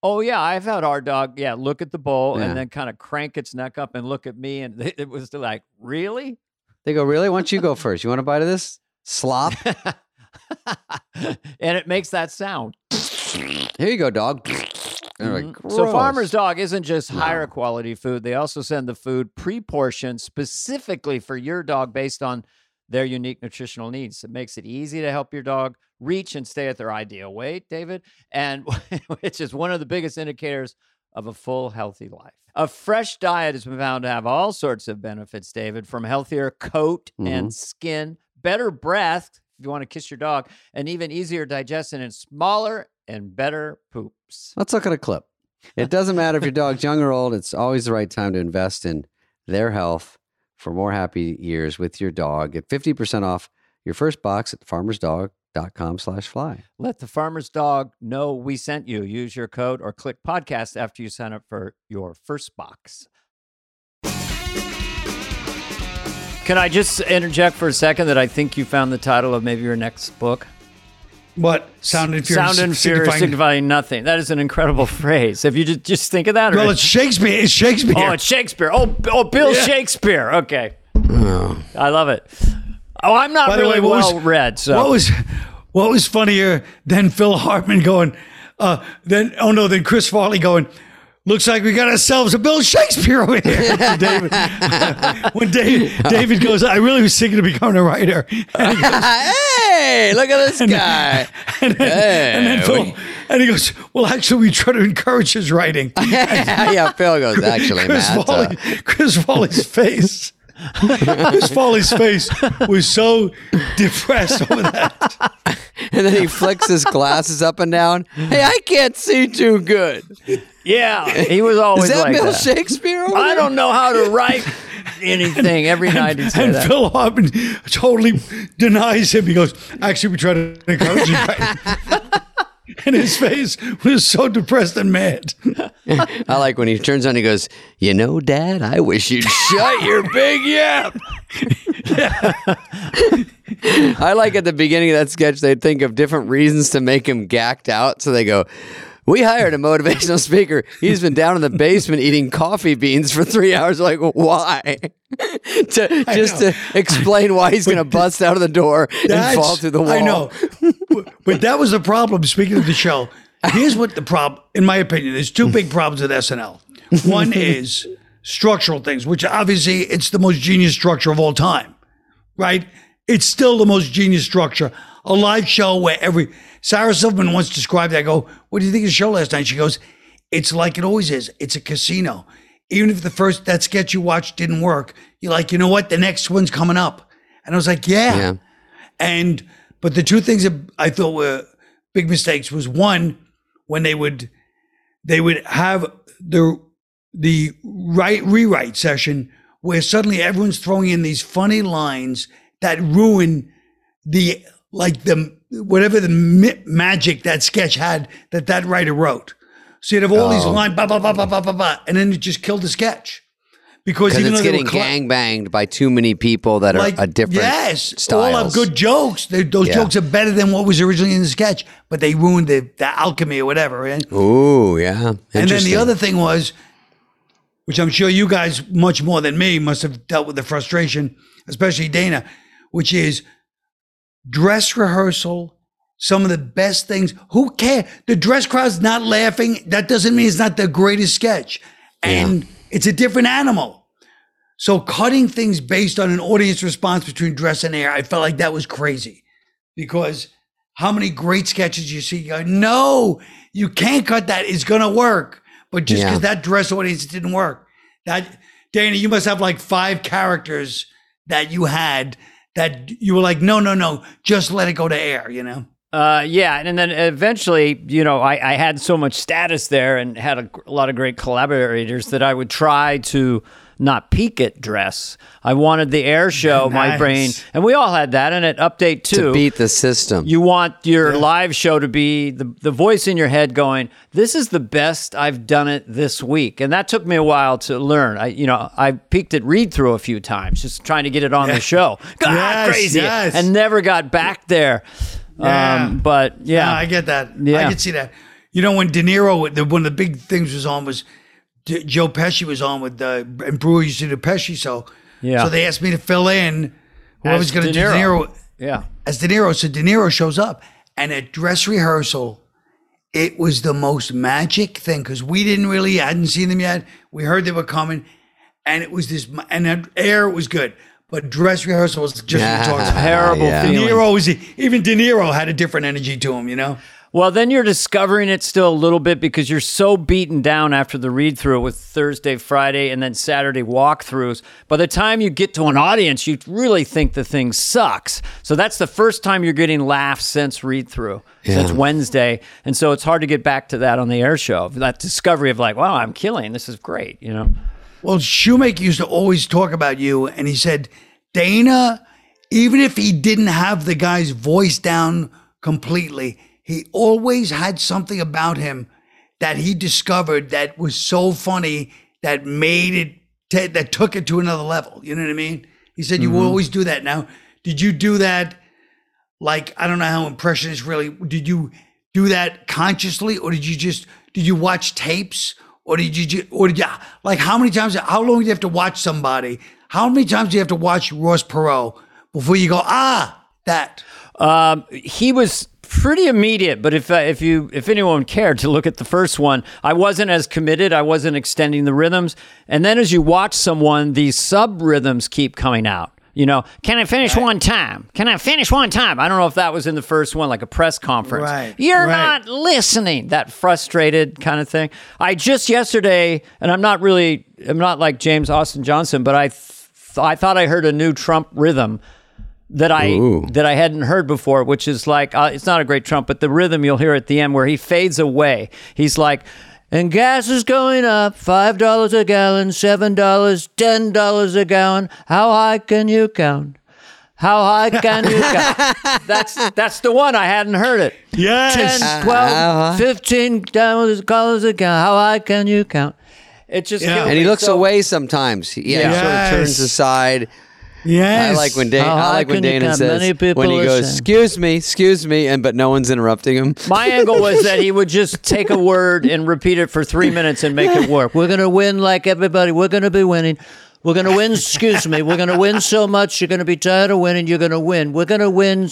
Oh yeah, I've had our dog. Yeah, look at the bowl Yeah. and then kind of crank its neck up and look at me, and it was like, really? They go, Really? Why don't you go first? You want a bite of this? Slop? and it makes that sound. Here you go, dog. Like, Mhm. So Farmer's Dog isn't just higher No. quality food. They also send the food pre-portioned specifically for your dog based on their unique nutritional needs. It makes it easy to help your dog reach and stay at their ideal weight, David, and which is one of the biggest indicators of a full healthy life. A fresh diet has been found to have all sorts of benefits, David, from healthier coat and mm-hmm. skin, better breath if you want to kiss your dog, and even easier digestion and smaller and better poops. Let's look at a clip. It doesn't matter if your dog's young or old, it's always the right time to invest in their health for more happy years with your dog. Get 50% off your first box at farmersdog.com slash fly. Let the farmer's dog know we sent you. Use your code or click podcast after you sign up for your first box. Can I just interject for a second that I think you found the title of maybe your next book? What sound inferior? Sound inferior, signifying- signifying nothing. That is an incredible phrase. If you just, just think of that. Or Well, it's Shakespeare. It's Shakespeare. oh, it's Shakespeare. Oh, oh Bill Yeah. Shakespeare. Okay. I love it. Oh, I'm not By really way, what was- well read. So What was what was funnier than Phil Hartman going? Uh, then oh no, then Chris Farley going. Looks like we got ourselves a Bill Shakespeare over here. David, when David, David goes, I really was thinking of becoming a writer. And he goes, hey, look at this guy. and then, and then Phil, we- and he goes, well, actually, we try to encourage his writing. yeah, Phil goes, actually, Chris, Matt. uh, Chris Farley's face. Chris Farley's face was so depressed over that. and then he flicks his glasses up and down. Hey, I can't see too good. yeah, he was always Is that like Bill that. Shakespeare? over I don't know how to write anything. Every night he'd say And that. Phil Hartman totally denies him. He goes, actually, we try to encourage him. and his face was so depressed and mad. I like when he turns on. He goes, "You know, Dad, I wish you'd shut your big yap." I like at the beginning of that sketch, they'd think of different reasons to make him gacked out. So they go, "We hired a motivational speaker. He's been down in the basement eating coffee beans for three hours. Like, why? to just to explain why he's going to bust out of the door and fall through the wall. I know. but that was the problem. Speaking of the show, here's what the problem, in my opinion, there's two big problems with SNL. One is structural things, which obviously it's the most genius structure of all time, right? It's still the most genius structure. A live show where every Sarah Silverman once described that. I go, what do you think of the show last night? She goes, it's like it always is. It's a casino. Even if the first that sketch you watched didn't work, you're like, you know what? The next one's coming up. And I was like, yeah. Yeah. And but the two things that I thought were big mistakes was one when they would they would have the the right rewrite session where suddenly everyone's throwing in these funny lines that ruin the like the whatever the mi- magic that sketch had that that writer wrote. So you'd have all these Oh. lines, blah blah blah blah blah blah blah, and then it just killed the sketch because even it's though getting gang banged by too many people that are a different yes, styles. all have good jokes. They, those Yeah. jokes are better than what was originally in the sketch, but they ruined the, the alchemy or whatever. Right? Ooh, yeah. And then the other thing was, which I'm sure you guys much more than me must have dealt with the frustration, especially Dana, which is dress rehearsal. Some of the best things. Who care? The dress crowd's not laughing. That doesn't mean it's not the greatest sketch. And it's a different animal. So cutting things based on an audience response between dress and air, I felt like that was crazy. Because how many great sketches you see you go, no, you can't cut that. It's gonna work. But just Yeah. because that dress audience didn't work. That Danny, you must have like five characters that you had that you were like, no, no, no, just let it go to air, you know? Uh, yeah, and then eventually, you know, I, I had so much status there and had a, a lot of great collaborators that I would try to not peak at dress. I wanted the air show, my brain, and we all had that. And at Update Two, to beat the system. you want your live show to be the, the voice in your head going, This is the best I've done it this week. And that took me a while to learn. I you know, I peaked at read through a few times, just trying to get it on the show. God, Yes, crazy. yes. And never got back there. Yeah. Um, but yeah. No, I get that. Yeah. I can see that. You know, when De Niro, the, one of the big things was on was D- Joe Pesci was on with uh, and Brewer used to do Pesci, so Yeah. so they asked me to fill in whoever's As going to De do De Niro. Niro yeah. as De Niro. So De Niro shows up, and at dress rehearsal, it was the most magic thing because we didn't really hadn't seen them yet. We heard they were coming, and it was this and the air was good, but dress rehearsal was just what we. Terrible Yeah. De. Niro was even De Niro had a different energy to him, you know. Well, then you're discovering it still a little bit because you're so beaten down after the read through with Thursday, Friday, and then Saturday walkthroughs. By the time you get to an audience, you really think the thing sucks. So that's the first time you're getting laughs since read through, since Wednesday. And so it's hard to get back to that on the air show. That discovery of like, wow, I'm killing. This is great, you know? Well, Shoemaker used to always talk about you, and he said, Dana, even if he didn't have the guy's voice down completely, he always had something about him that he discovered that was so funny that made it, t- that took it to another level. You know what I mean? He said, You mm-hmm. always do that. Now, did you do that? Like, I don't know how impressionists really, did you do that consciously or did you just, did you watch tapes? Or did you, or did you, like, how many times, how long do you have to watch somebody? How many times do you have to watch Ross Perot before you go, ah, that? Um, he was pretty immediate, but if uh, if you if anyone cared to look at the first one, I wasn't as committed. I wasn't extending the rhythms, and then as you watch someone, these sub rhythms keep coming out. You know, can I finish one time? Can I finish one time? I don't know if that was in the first one, like a press conference. Right, You're right. not listening. That frustrated kind of thing. I just yesterday, and I'm not really, I'm not like James Austin Johnson, but I, th- I thought I heard a new Trump rhythm that I Ooh. that I hadn't heard before, which is like uh, it's not a great Trump, but the rhythm you'll hear at the end where he fades away. He's like, and gas is going up, five dollars a gallon, seven dollars, ten dollars a gallon. How high can you count? How high can you count? That's that's the one I hadn't heard it. Yes. 10, uh-huh. 12, 15 dollars dollars a gallon. How high can you count? It just Yeah. killed and he looks So- away sometimes. He, yeah, he sort of turns aside. Yes. I like when Dana. How I like when can you Dana count? says Many people when he goes, listen. "Excuse me, excuse me," and but no one's interrupting him. My angle was that he would just take a word and repeat it for three minutes and make it work. We're gonna win like everybody. We're gonna be winning. We're gonna win. Excuse me. We're gonna win so much. You're gonna be tired of winning. You're gonna win. We're gonna win.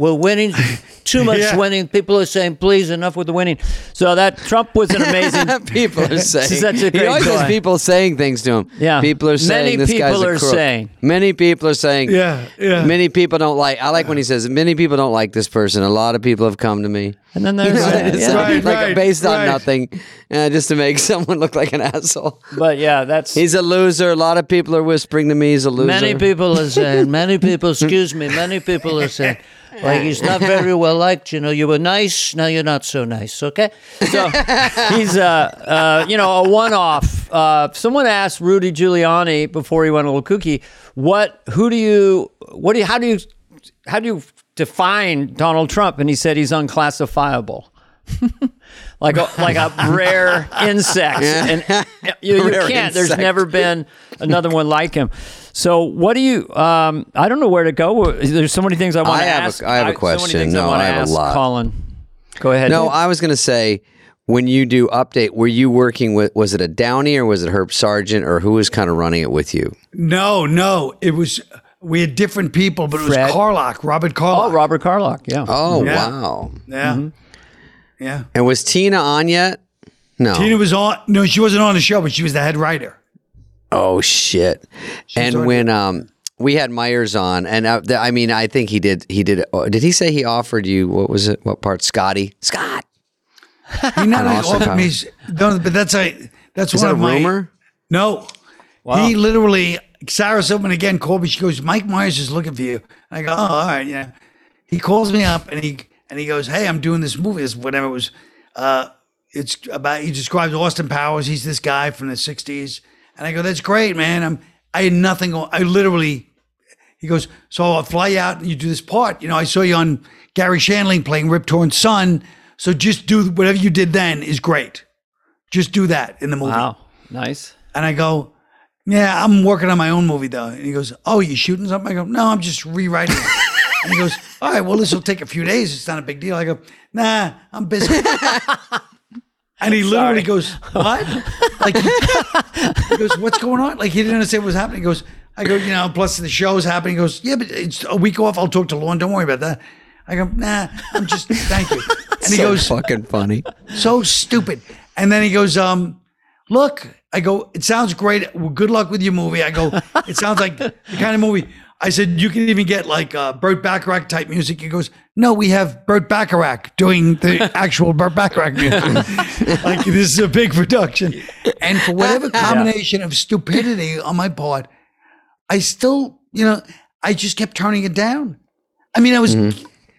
We're winning too much Yeah. winning. People are saying, "Please, enough with the winning." So that Trump was an amazing. people are saying. such a he great always has people saying things to him. Yeah. people are saying Many this guy's people a are crook. saying. Many people are saying. Yeah, yeah. Many people don't like. I like when he says, "Many people don't like this person." A lot of people have come to me. And then there's It's yeah. Right, like right, based on right. nothing, uh, just to make someone look like an asshole. but yeah, that's He's a loser. A lot of people are whispering to me he's a loser. Many people are saying, many people, excuse me, many people are saying, like, he's not very well liked. You know, you were nice, now you're not so nice, okay? So he's, uh, uh, you know, a one off. Uh, someone asked Rudy Giuliani before he went a little kooky, what, who do you, what do you, how do you, how do you define Donald Trump? And he said he's unclassifiable. like a, like a rare insect, and you, you Rare can't. There's never been another one like him. So, what do you? Um, I don't know where to go. There's so many things I want I to have a- ask. I have a so many question. things No, wanna I have a lot. Colin, go ahead. No, I was going to say when you do update, were you working with, was it a Downey or was it Herb Sargent or who was kind of running it with you? No, no, it was we had different people, but it was Fred? Carlock, Robert Carlock. oh, Robert Carlock. Yeah. Oh, Yeah. wow. yeah, Mm-hmm. yeah. And was Tina on yet? No. Tina was on. No, she wasn't on the show, but she was the head writer. Oh shit! and already- when um we had Myers on, and uh, th- I mean, I think he did. He did. Uh, did he say he offered you what was it? What part? Scotty? Scott? He not only Austin offered Powers. me, no, but that's a that's Is one that a of my rumor? No. He literally, Sarah Silverman again called me. She goes, Mike Myers is looking for you. I go, oh, all right, yeah. He calls me up and he and he goes, hey, I'm doing this movie, this whatever it was. Uh, it's about he describes Austin Powers. He's this guy from the '60s, and I go, that's great, man. I'm I had nothing. on- I literally. He goes, so I'll fly you out and you do this part. You know, I saw you on Garry Shandling playing Rip Torn's son. So just do whatever you did then is great. Just do that in the movie. Wow. Nice. And I go, Yeah, I'm working on my own movie though. And he goes, Oh, you shooting something? I go, No, I'm just rewriting it. and he goes, All right, well, this will take a few days. It's not a big deal. I go, Nah, I'm busy. and he literally goes, What? Like, he, goes, What's going on? Like, he didn't understand what was happening. He goes, I go, You know, plus the show's happening. He goes, Yeah, but it's a week off. I'll talk to Lorne. Don't worry about that. I go, Nah, I'm just, thank you. And he so goes, fucking funny. so stupid. And then he goes, um, look, I go, it sounds great. Well, good luck with your movie. I go, it sounds like the kind of movie. I said, you can even get like uh, Burt Bacharach type music. He goes, no, we have Burt Bacharach doing the actual Burt Bacharach music. like this is a big production. And for whatever combination of stupidity on my part, I still, you know, I just kept turning it down. I mean, I was,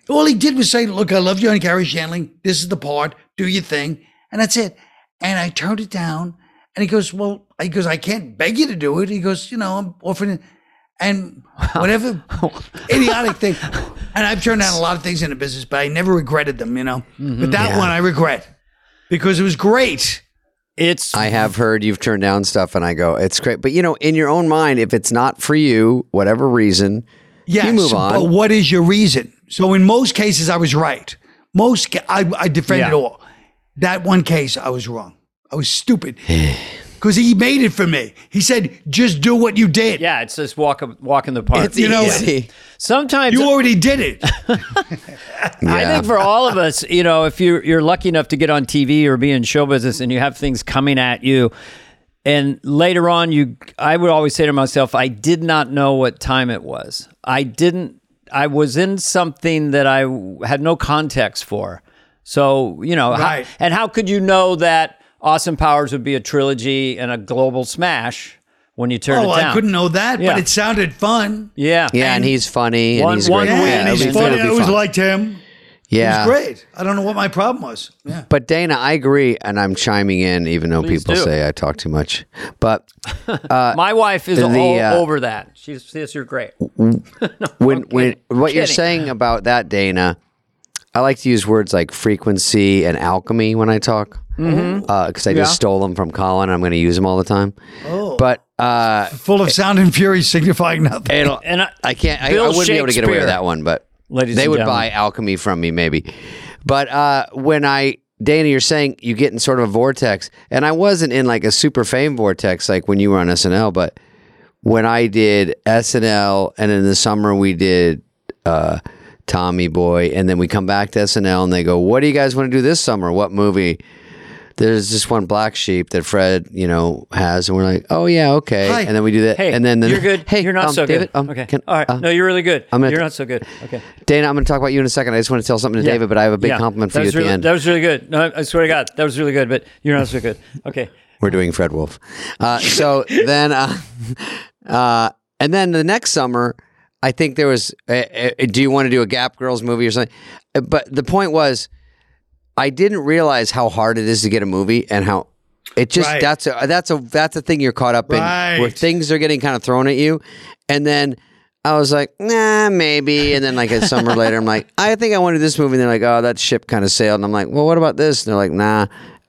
all he did was say, look, I love you on Garry Shandling. This is the part. Do your thing. And that's it. And I turned it down. And he goes, well, he goes, I can't beg you to do it. He goes, you know, I'm offering it. And whatever idiotic thing. And I've turned down a lot of things in the business, but I never regretted them, you know. But mm-hmm. that one I regret because it was great. It's I have heard you've turned down stuff, and I go, it's great. But you know, in your own mind, if it's not for you, whatever reason, Yes, move on. but what is your reason? So in most cases, I was right. Most I, I defended Yeah. all. That one case, I was wrong. I was stupid because he made it for me. He said, "Just do what you did. yeah. It's just walk walk in the park. it's You know, easy. Sometimes You already did it." I think for all of us, you know, if you're you're lucky enough to get on TV or be in show business and you have things coming at you, and later on, you, I would always say to myself, I did not know what time it was. I didn't. I was in something that I had no context for. So you know, how- and how could you know that Austin Powers would be a trilogy and a global smash when you turn oh, it down? Oh, I couldn't know that, Yeah. but it sounded fun. Yeah, Yeah, and he's funny, and One- he's one great. win, Yeah, Yeah, and he's be- funny. I always fun. liked him. Yeah, It was great. I don't know what my problem was. Yeah. But Dana, I agree, and I'm chiming in, even though Please people do. say I talk too much. But my wife is the, all uh, over that. She says you're great. when when kidding. what you're saying about that, Dana, I like to use words like frequency and alchemy when I talk, because Mm-hmm. I just stole them from Colin. I'm going to use them all the time. Oh. But uh, Full of sound and fury, signifying nothing. it'll, And I, I can't. I, I wouldn't be able to get away with that one, but Ladies they would gentlemen. buy alchemy from me, maybe. But uh, when I, Dana, you're saying you get in sort of a vortex, and I wasn't in like a super fame vortex like when you were on SNL, but when I did SNL, and in the summer we did uh, Tommy Boy, and then we come back to SNL, and they go, "What do you guys want to do this summer? What movie?" There's this one black sheep that Fred, you know, has, and we're like, "Oh yeah, okay." Hi. And then we do that, Hey, and then, then you're good. Hey, you're not um, so David, good. um, okay. can- All right. uh, no, you're really good. I'm gonna you're not so good. Okay. Dana, I'm going to talk about you in a second. I just want to tell something to Yeah. David, but I have a big Yeah. compliment for That you at really, the end. That was really good. No, I swear to God, that was really good. But you're not so good. Okay. We're doing Fred Wolf. Uh, so then, uh, uh, and then the next summer, I think there was. Uh, uh, do you want to do a Gap Girls movie or something? Uh, But the point was, I didn't realize how hard it is to get a movie and how it just Right. that's a that's a that's a thing you're caught up in where things are getting kind of thrown at you, and then I was like, nah, maybe. And then like a summer later, I'm like, I think I want to this movie. And they're like, oh, that ship kind of sailed. And I'm like, well, what about this? And they're like, nah.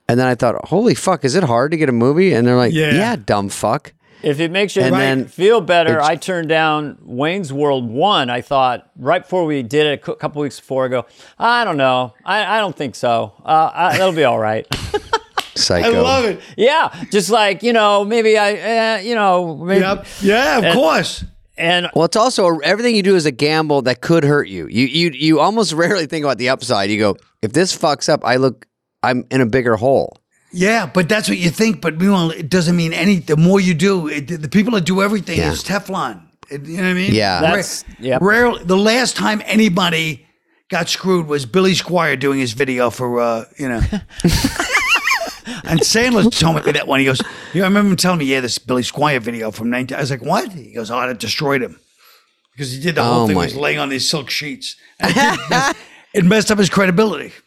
And then I thought, holy fuck, is it hard to get a movie? And they're like, Yeah. yeah, dumb fuck. If it makes you And then feel better, I turned down Wayne's World 1. I thought right before we did it, a couple weeks before, I go, I don't know. I, I don't think so. Uh, I, that'll be all right. Psycho. I love it. yeah. Just like, you know, maybe I, uh, you know, maybe. Yep. Yeah, of And- course. And Well, it's also everything you do is a gamble that could hurt you. You you you almost rarely think about the upside. You go, if this fucks up, I look, I'm in a bigger hole. Yeah, but that's what you think. But meanwhile, it doesn't mean any. The more you do, it, the people that do everything Yeah. is Teflon. It- you know what I mean? Yeah. That's- Rare- yep. Rarely, the last time anybody got screwed was Billy Squier doing his video for, uh, you know. and Sandler told me that one. He goes, "Yeah, I remember him telling me, yeah, this Billy Squier video from 19." I was like, "What?" He goes, "Oh, it destroyed him." Because he did the whole Oh, thing my- was laying on these silk sheets. And it, messed, it messed up his credibility.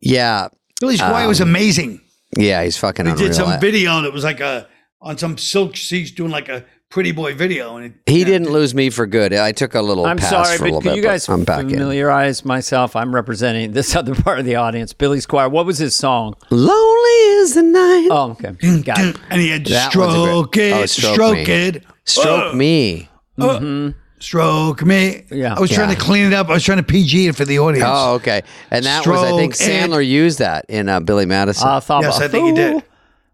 Yeah, Billy Squier was amazing. Yeah, he's fucking He unreal. did some I- video that was like a on some silk sheets doing like a pretty boy video, and it, he didn't lose me for good. I took a little I'm pass sorry, for a but little could bit. you guys but I'm back in. familiarize myself? I'm representing this other part of the audience. Billy Squier. What was his song? Lonely is the night. Oh, okay. Got it. and he had That one's great- stroke it, oh, Stroke stroke, Me. it, Stroke oh. me. Oh. Mm-hmm. Stroke me. Yeah. I was trying to clean it up. I was trying to PG it for the audience. Oh, okay. And that was, I think, Stroke and- Sandler used that in uh, Billy Madison. Uh, thought Yes, I think he did.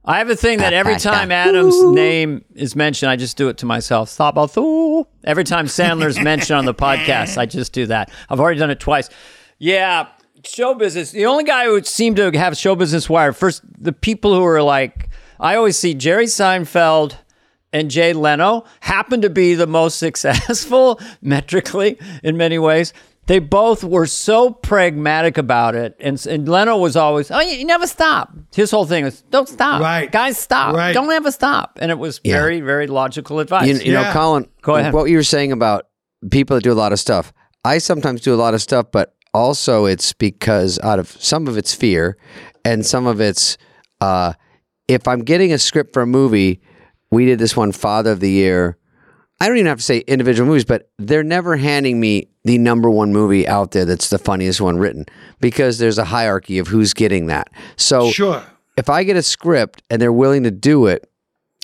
I have a thing that every time Adam's name is mentioned, I just do it to myself. Thought about Thoo. Every time Sandler's mentioned on the podcast, I just do that. I've already done it twice. Yeah, show business. The only guy who would seem to have show business wired first, the people who are like, I always see Jerry Seinfeld and Jay Leno happened to be the most successful metrically in many ways. They both were so pragmatic about it, and, and Leno was always, "Oh, you, you never stop." His whole thing was, "Don't stop, Right. guys, stop, Right. don't ever stop," and it was Yeah. very, very logical advice. you, you know, Colin, Go ahead. what you were saying about people that do a lot of stuff. I sometimes do a lot of stuff, but also it's because out of some of it's fear and some of it's uh, if I'm getting a script for a movie, we did this one, Father of the Year. I don't even have to say individual movies, but they're never handing me the number one movie out there that's the funniest one written because there's a hierarchy of who's getting that. So Sure. if I get a script and they're willing to do it,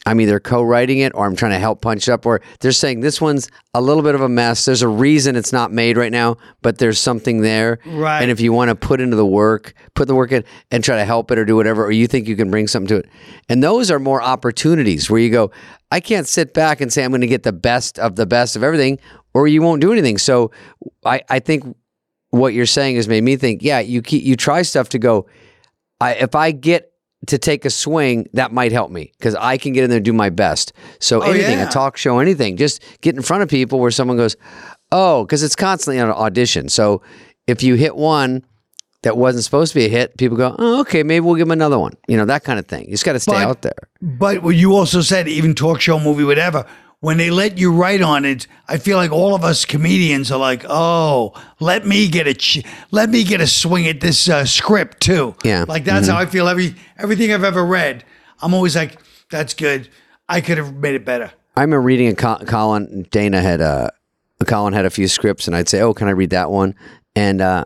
I'm either co-writing it or I'm trying to help punch up or they're saying this one's a little bit of a mess. There's a reason it's not made right now, but there's something there. Right. And if you want to put into the work, put the work in and try to help it or do whatever, or you think you can bring something to it. And those are more opportunities where you go, I can't sit back and say I'm going to get the best of the best of everything, or you won't do anything. So I, I think what you're saying has made me think, yeah, you keep, you try stuff to go, I, if I get to take a swing, that might help me because I can get in there and do my best. So oh, anything, yeah. a talk show, anything, just get in front of people where someone goes, oh, because it's constantly on an audition. So if you hit one that wasn't supposed to be a hit, people go, oh, okay, maybe we'll give them another one. You know, that kind of thing. You just got to stay But- out there. But what you also said, even talk show, movie, whatever, when they let you write on it, I feel like all of us comedians are like, oh, let me get a, ch- let me get a swing at this uh, script too. Yeah. like that's how I feel. Every everything I've ever read, I'm always like, that's good. I could have made it better. I remember reading a Col- Colin Dana had uh, Colin had a few scripts, and I'd say, "Oh, can I read that one?" And uh,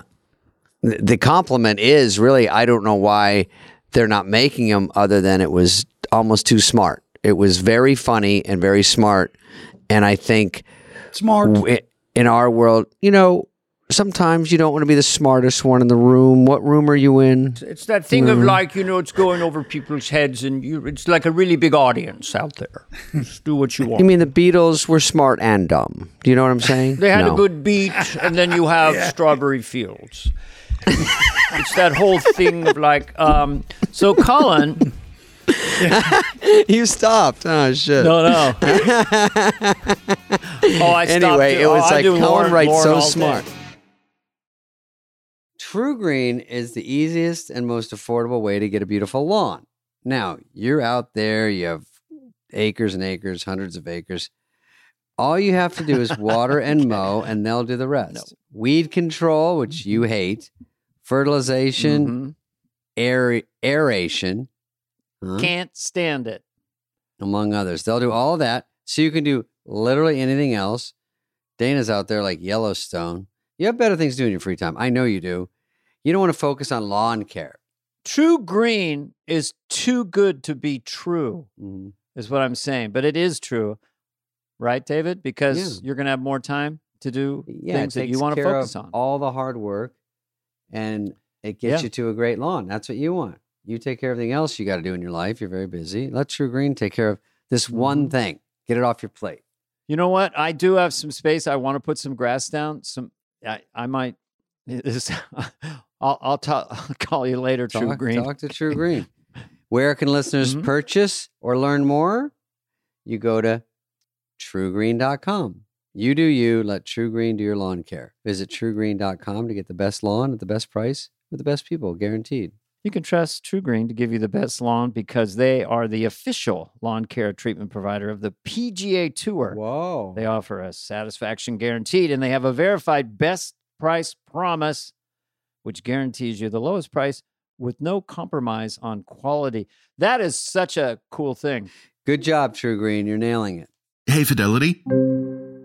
th- the compliment is really, I don't know why they're not making them, other than it was almost too smart. It was very funny and very smart, and I think Smart. w- in our world, you know, sometimes you don't want to be the smartest one in the room. What room are you in? It's that thing of like, you know, it's going over people's heads and you, it's like a really big audience out there. Just do what you want. You mean the Beatles were smart and dumb? Do you know what I'm saying? They had No. a good beat, and then you have strawberry fields. it's that whole thing of like, um, so Colin, you stopped. Oh shit. no, no. oh, I stopped anyway, it was Oh, like do Colin Lauren- writes so all day. smart. TruGreen is the easiest and most affordable way to get a beautiful lawn. Now, you're out there, you have acres and acres, hundreds of acres. All you have to do is water and mow, and they'll do the rest. Weed control, which you hate, fertilization, Mhm. aer- aeration, huh? Can't stand it. among others. They'll do all that. So you can do literally anything else. Dana's out there like Yellowstone. You have better things to do in your free time. I know you do. You don't want to focus on lawn care. TruGreen is too good to be true, Mhm. is what I'm saying. But it is true, right, David? Because Yeah. you're going to have more time to do Yeah, things that you want to focus on. all the hard work, and it gets Yeah. you to a great lawn. That's what you want. You take care of everything else you got to do in your life. You're very busy. Let TruGreen take care of this one Mhm. thing. Get it off your plate. You know what? I do have some space. I want to put some grass down. Some, I, I might. This, I'll, I'll, ta- I'll call you later, TruGreen. Talk to True Green. Where can listeners Mhm. purchase or learn more? You go to trugreen.com. You do you. Let TruGreen do your lawn care. Visit trugreen.com to get the best lawn at the best price with the best people, guaranteed. You can trust TruGreen to give you the best lawn because they are the official lawn care treatment provider of the PGA Tour. Whoa. They offer a satisfaction guaranteed and they have a verified best price promise, which guarantees you the lowest price with no compromise on quality. That is such a cool thing. Good job, TruGreen. You're nailing it. Hey, Fidelity.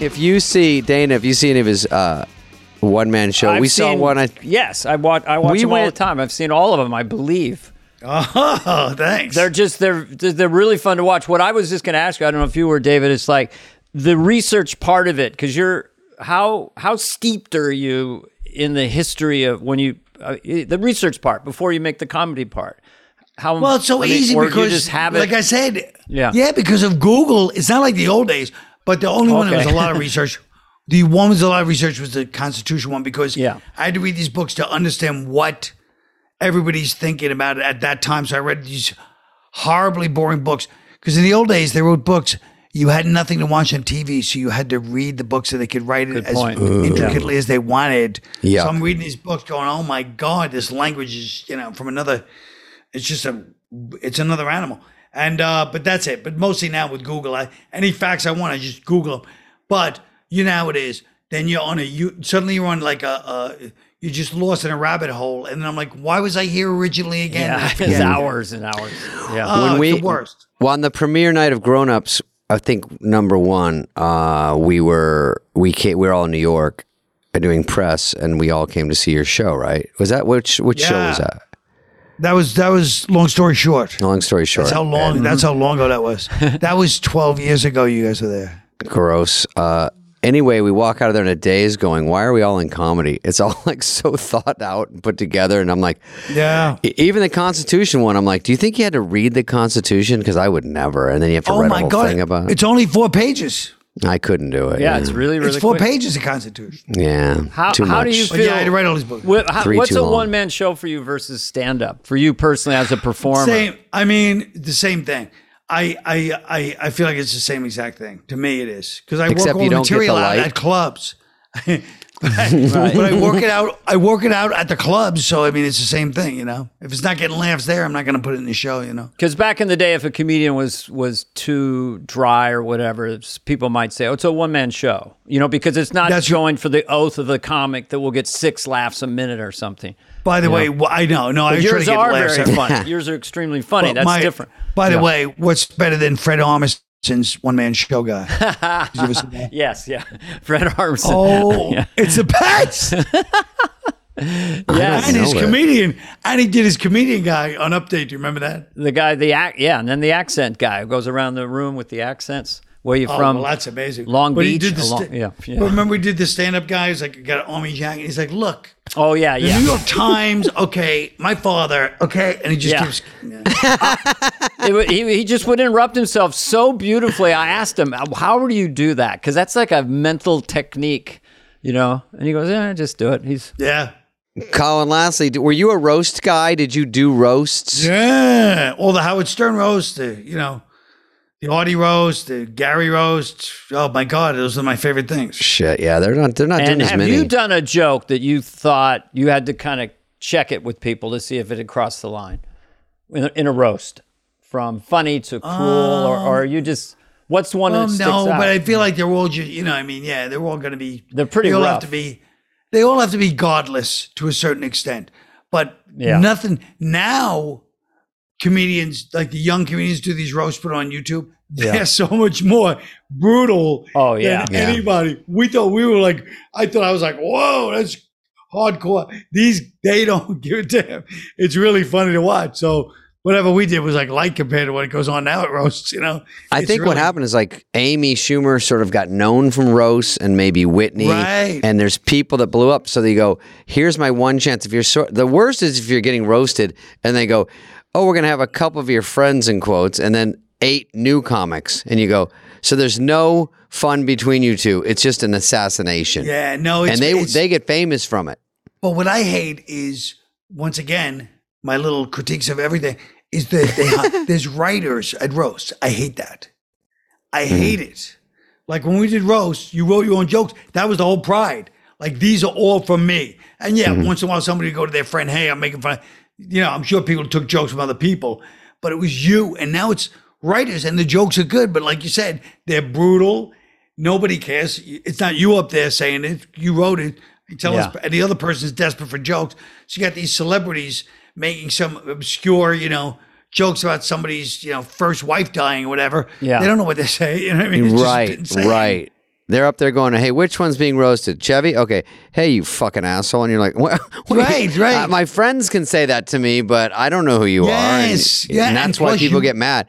If you see Dana, if you see any of his uh, one man show, I've we saw seen- one. I, yes, I watch. I watch We them all the time. I've seen all of them. I believe Oh, thanks. they're just they're they're really fun to watch. What I was just going to ask you, I don't know if you were David. It's like the research part of it because you're how how steeped are you in the history of when you uh, the research part before you make the comedy part? How Well, it's so I mean, easy or do because, you just have it. like I said, Yeah. yeah, because of Google. It's not like the old days, but the only one that was a lot of research. The one was a lot of research was the Constitution one because Yeah. I had to read these books to understand what everybody's thinking about it at that time. So I read these horribly boring books because in the old days they wrote books. You had nothing to watch on TV, so you had to read the books so they could write it Good as point. intricately as they wanted. Yeah. So I'm reading these books, going, "Oh my god, this language is you know from another." It's just a, it's another animal. And uh, but that's it. But mostly now with Google, I any facts I want, I just Google them. But you know how it is. Then you're on a you suddenly you're on like a, a you're just lost in a rabbit hole, and then I'm like, why was I here originally again? yeah, I it's hours and hours. Yeah. Oh, When it's we- the worst. well, on the premiere night of Grown Ups, I think number one, uh, we were we came, we were all in New York uh, doing press, and we all came to see your show. Right? Was that which which show was that? That was that was long story short. Long story short, That's how long. That's how long ago that was. That was 12 years ago. You guys were there. gross. Uh, anyway, we walk out of there in a daze, going, "Why are we all in comedy?" It's all like so thought out and put together, and I'm like, Yeah. even the Constitution one. I'm like, do you think you had to read the Constitution? Because I would never. And then you have to Oh read a whole god! thing about it. It's only four pages. I couldn't do it. Yeah, it's really really it's four quick. pages of Constitution. yeah. How- too how much. do you But yeah, I had to write all these books. What, how, Three what's too a long. one man show for you versus stand up for you personally as a performer? Same. I mean, the same thing. I, I, I, I feel like it's the same exact thing. To me, it is because I Except work all you the don't get the material out light. at clubs. but, I, but I work it out. I work it out at the clubs. So I mean, it's the same thing. You know, if it's not getting laughs there, I'm not going to put it in the show. You know. Because back in the day, if a comedian was was too dry or whatever, people might say, "Oh, it's a one man show," you know, because it's not That's- going for the oath of the comic that will get six laughs a minute or something. By the way, wh- I know. No, I But try to yours get are laughs very funny. yours are extremely funny. But That's my- different. By the Yeah. way, what's better than Fred Armisen's one man show guy? Did you ever see that? Yes, yeah. Fred Armisen. Oh, Yeah. it's a best. yeah, and his know that. comedian. And he did his comedian guy on Update. Do you remember that? The guy, the act, yeah, and then the accent guy who goes around the room with the accents. Where you Oh, from? well, that's amazing. Long But he Beach. did the A long- sta- yeah, yeah. But remember, we did the stand-up guy. He's like, got an army jacket. He's like, look, Oh yeah, the yeah. New York Times. Okay, my father. Okay, and he just Yeah. keeps. Yeah. It he, he just would interrupt himself so beautifully. I asked him, "How do you do that?" Because that's like a mental technique, you know. And he goes, "Yeah, just do it." He's yeah, Colin, lastly, were you a roast guy? Did you do roasts? yeah. All the Howard Stern roast. The you know, the the Audie roast, the Gary roast. Oh my God, those are my favorite things. Shit, yeah, they're not they're not And doing as many. have you done a joke that you thought you had to kind of check it with people to see if it had crossed the line in a, in a roast, from funny to cruel, or, or are you just what's one Well, that um, sticks no, out? but I feel like they're all just, you know, I mean, yeah, they're all going to be. They're pretty They all rough. have to be. They all have to be godless to a certain extent, but Yeah. nothing now. Comedians like the young comedians do these roasts put on YouTube. They're Yeah. so much more brutal Oh, than yeah. Yeah. anybody. We thought we were like, I thought I was like, whoa, that's hardcore. These they don't give a damn. It's really funny to watch. So whatever we did was like light compared to what goes on now at roasts. You know, I It's think what happened is like Amy Schumer sort of got known from roast and maybe Whitney. Right. And there's people that blew up. So they go, here's my one chance. If you're so, the worst is if you're getting roasted and they go, oh, we're going to have a couple of your friends in quotes and then eight new comics. And you go, so there's no fun between you two. It's just an assassination. Yeah, no, it's, and they, they get famous from it. But what I hate is once again my little critiques of everything is that they there's writers at roast. I hate that. I hmm. hate it. Like when we did roast, you wrote your own jokes. That was the whole pride. Like these are all from me. And yeah, mm-hmm. once in a while somebody would go to their friend, hey, I'm making fun. You know, I'm sure people took jokes from other people, but it was you. And now it's writers, and the jokes are good. But like you said, they're brutal. Nobody cares. It's not you up there saying it. You wrote it. You tell us, and the other person is desperate for jokes. So you got these celebrities making some obscure, you know, jokes about somebody's, you know, first wife dying or whatever. Yeah. They don't know what they say. You know what I mean? It's right, right. They're up there going, "Hey, which one's being roasted? Chevy? Okay. Hey, you fucking asshole!" And you're like, "What?" Right, right. Uh, my friends can say that to me, but I don't know who you Yes, are. And, yeah, and that's why people you- get mad.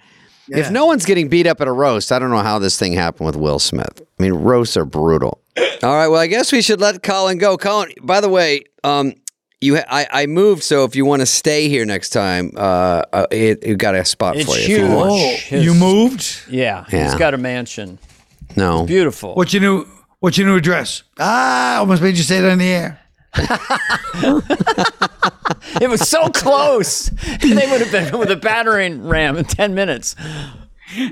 If no one's getting beat up at a roast, I don't know how this thing happened with Will Smith. I mean, roasts are brutal. All right, well, I guess we should let Colin go. Colin, by the way, um, you, ha- I, I moved, so if you want to stay here next time, uh, uh, it, it got a spot It's for you. if you huge. want. Oh, His- you moved? yeah, Yeah. he's got a mansion. No, Beautiful. What's your new What's your new address? Ah, almost made you say it on the air. It was so close. they would have been with a battering ram in 10 minutes.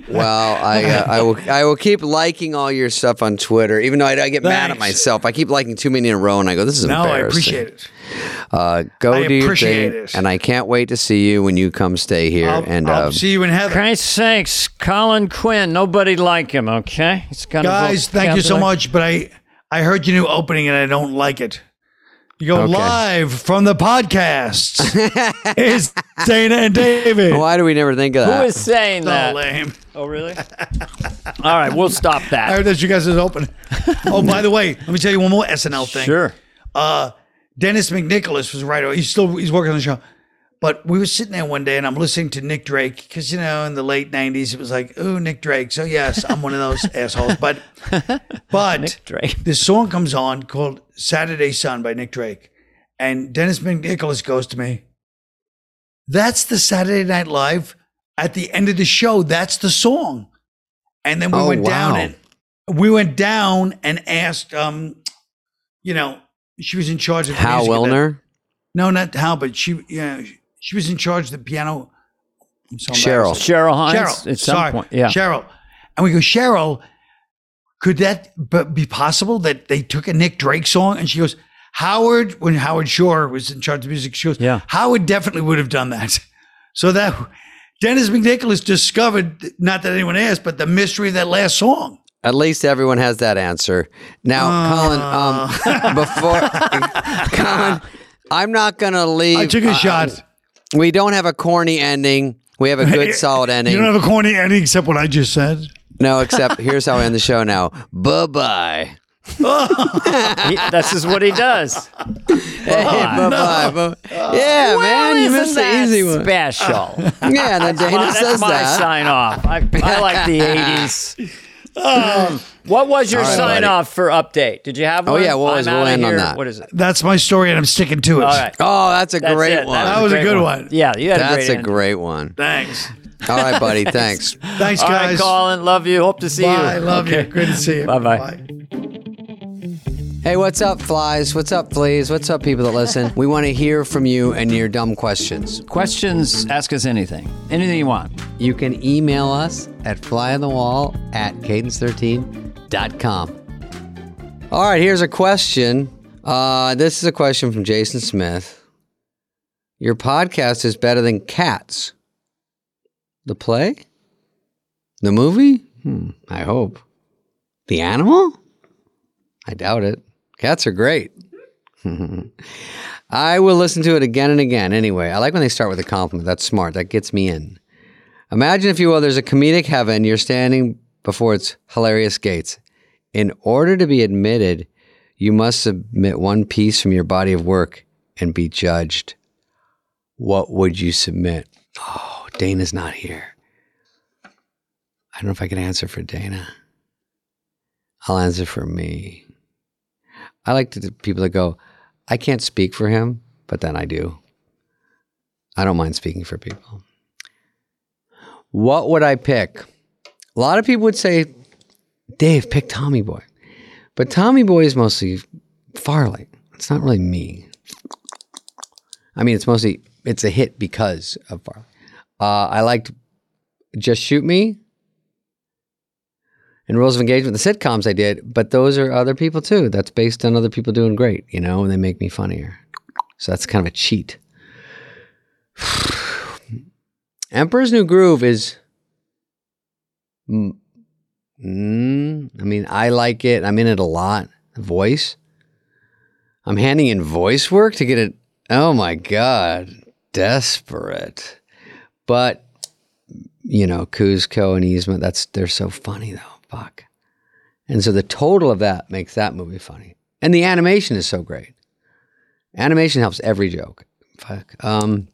Well, I uh, I will I will keep liking all your stuff on Twitter, even though I, I get mad at myself. I keep liking too many in a row, and I go, "This is No, I embarrassing." appreciate it. Uh, go I do your thing, it. and I can't wait to see you when you come stay here. I'll, and I'll uh, see you in heaven. Christ's sakes, Colin Quinn, nobody like him, okay? He's got a Guys, thank you so much. But I I heard your new opening and I don't like it. You go Okay. live from the podcast. it's Dana and David. why do we never think of Who that? is saying So that? lame. Oh, really? All right, we'll stop that. I that. heard that you guys is open. oh, by the way, let me tell you one more SNL thing. Sure. Uh, Dennis McNicholas was right. writer. He's still he's working on the show. But we were sitting there one day and I'm listening to Nick Drake because you know in the late '90s it was like, oh Nick Drake. So yes, I'm one of those assholes. But but Drake. this song comes on called Saturday Sun by Nick Drake. And Dennis McNicholas goes to me, That's the Saturday Night Live at the end of the show. That's the song. And then we Oh, went down wow. and we went down and asked um, you know, she was in charge of Hal music of that- Willner, No, not Hal, but she yeah, she was in charge of the piano. So Cheryl. Cheryl Hines Cheryl. at some sorry, point. Yeah. Cheryl. And we go, Cheryl, could that be possible that they took a Nick Drake song? And she goes, Howard, when Howard Shore was in charge of music, she goes, Yeah. Howard definitely would have done that. So that Dennis McNicholas discovered, not that anyone asked, but the mystery of that last song. at least everyone has that answer. Now, Colin, um, before Colin, I'm not gonna leave. I took a uh, shot. We don't have a corny ending. We have a good, solid ending. You don't have a corny ending except what I just said. no, except here's how we end the show now. Bye bye. He, this is what he does. Hey, bye bye. Yeah, man, you Isn't missed the easy one. Special. Yeah, and then Dana That's says my that. sign off. I, I like the 80s. Um, what was your All right, sign buddy. off for update? Did you have Oh, one? yeah, what was- we'll outta end on that. What is it? That's my story, and I'm sticking to it. All right. Oh, that's a That's great it. one. That was a great good one. Yeah, you had a That's great a great one. Thanks. All right, buddy. Thanks. Thanks, All right, guys. Colin. Love you. Hope to see you. I Love Okay. you. Good to see you. Bye-bye. Hey, what's up, flies? What's up, fleas? What's up, people that listen? We want to hear from you and your dumb questions. Questions, ask us anything. Anything you want. You can email us at flyonthewall at cadence13.com. All right, here's a question. Uh, this is a question from Jason Smith. Your podcast is better than Cats. The play? The movie? Hmm, I hope. The animal? I doubt it. Cats are great. I will listen to it again and again. Anyway, I like when they start with a compliment. That's smart. That gets me in. Imagine, if you will, there's a comedic heaven. You're standing before its hilarious gates. In order to be admitted, you must submit one piece from your body of work and be judged. What would you submit? Oh, Dana's not here. I don't know if I can answer for Dana. I'll answer for me. I like to people that go, I can't speak for him, but then I do. I don't mind speaking for people. What would I pick? A lot of people would say, Dave, pick Tommy Boy. But Tommy Boy is mostly Farley. It's not really me. I mean, it's mostly, it's a hit because of Farley. Uh, I liked Just Shoot Me and Rules of Engagement, the sitcoms I did, but those are other people too. That's based on other people doing great, you know, and they make me funnier. So that's kind of a cheat. Emperor's New Groove is. Mm, I mean, I like it. I'm in it a lot. Voice. I'm handing in voice work to get it. Oh my God. Desperate. But, you know, Kuzco and Yzma, that's, they're so funny though. Fuck. And so the total of that makes that movie funny. And the animation is so great. Animation helps every joke. Fuck. Um,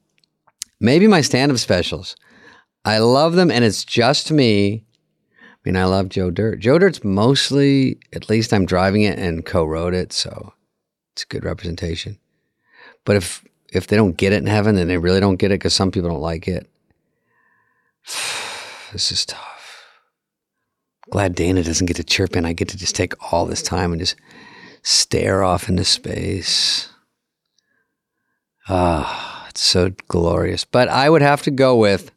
maybe my stand up specials. I love them and it's just me. I mean, I love Joe Dirt. Joe Dirt's mostly, at least I'm driving it and co wrote it. So it's a good representation. But if, if they don't get it in heaven, then they really don't get it because some people don't like it. This is tough. Glad Dana doesn't get to chirp in. I get to just take all this time and just stare off into space. Ah, it's so glorious. But I would have to go with.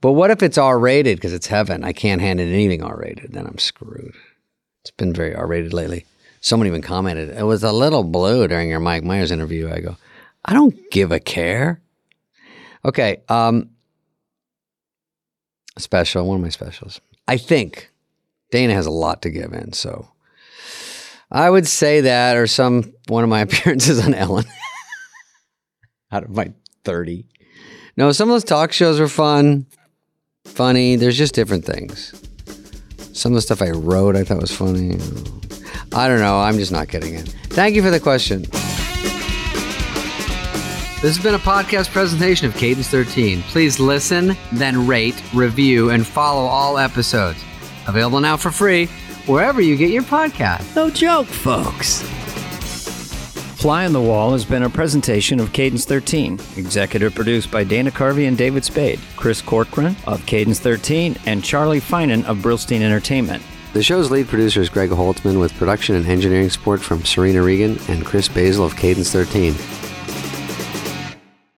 But what if it's R rated because it's heaven? I can't hand it anything R rated. Then I'm screwed. It's been very R rated lately. Someone even commented, it was a little blue during your Mike Myers interview. I go, I don't give a care. Okay. Um, special, one of my specials. I think Dana has a lot to give in. So I would say that, or some one of my appearances on Ellen out of my 30. No, some of those talk shows were fun, funny. There's just different things. Some of the stuff I wrote I thought was funny. I don't know. I'm just not getting it. Thank you for the question. This has been a podcast presentation of Cadence 13. Please listen, then rate, review, and follow all episodes. Available now for free wherever you get your podcast. No joke, folks. Fly on the Wall has been a presentation of Cadence 13, executive produced by Dana Carvey and David Spade, Chris Corcoran of Cadence 13, and Charlie Finan of Brillstein Entertainment. The show's lead producer is Greg Holtzman with production and engineering support from Serena Regan and Chris Basil of Cadence 13.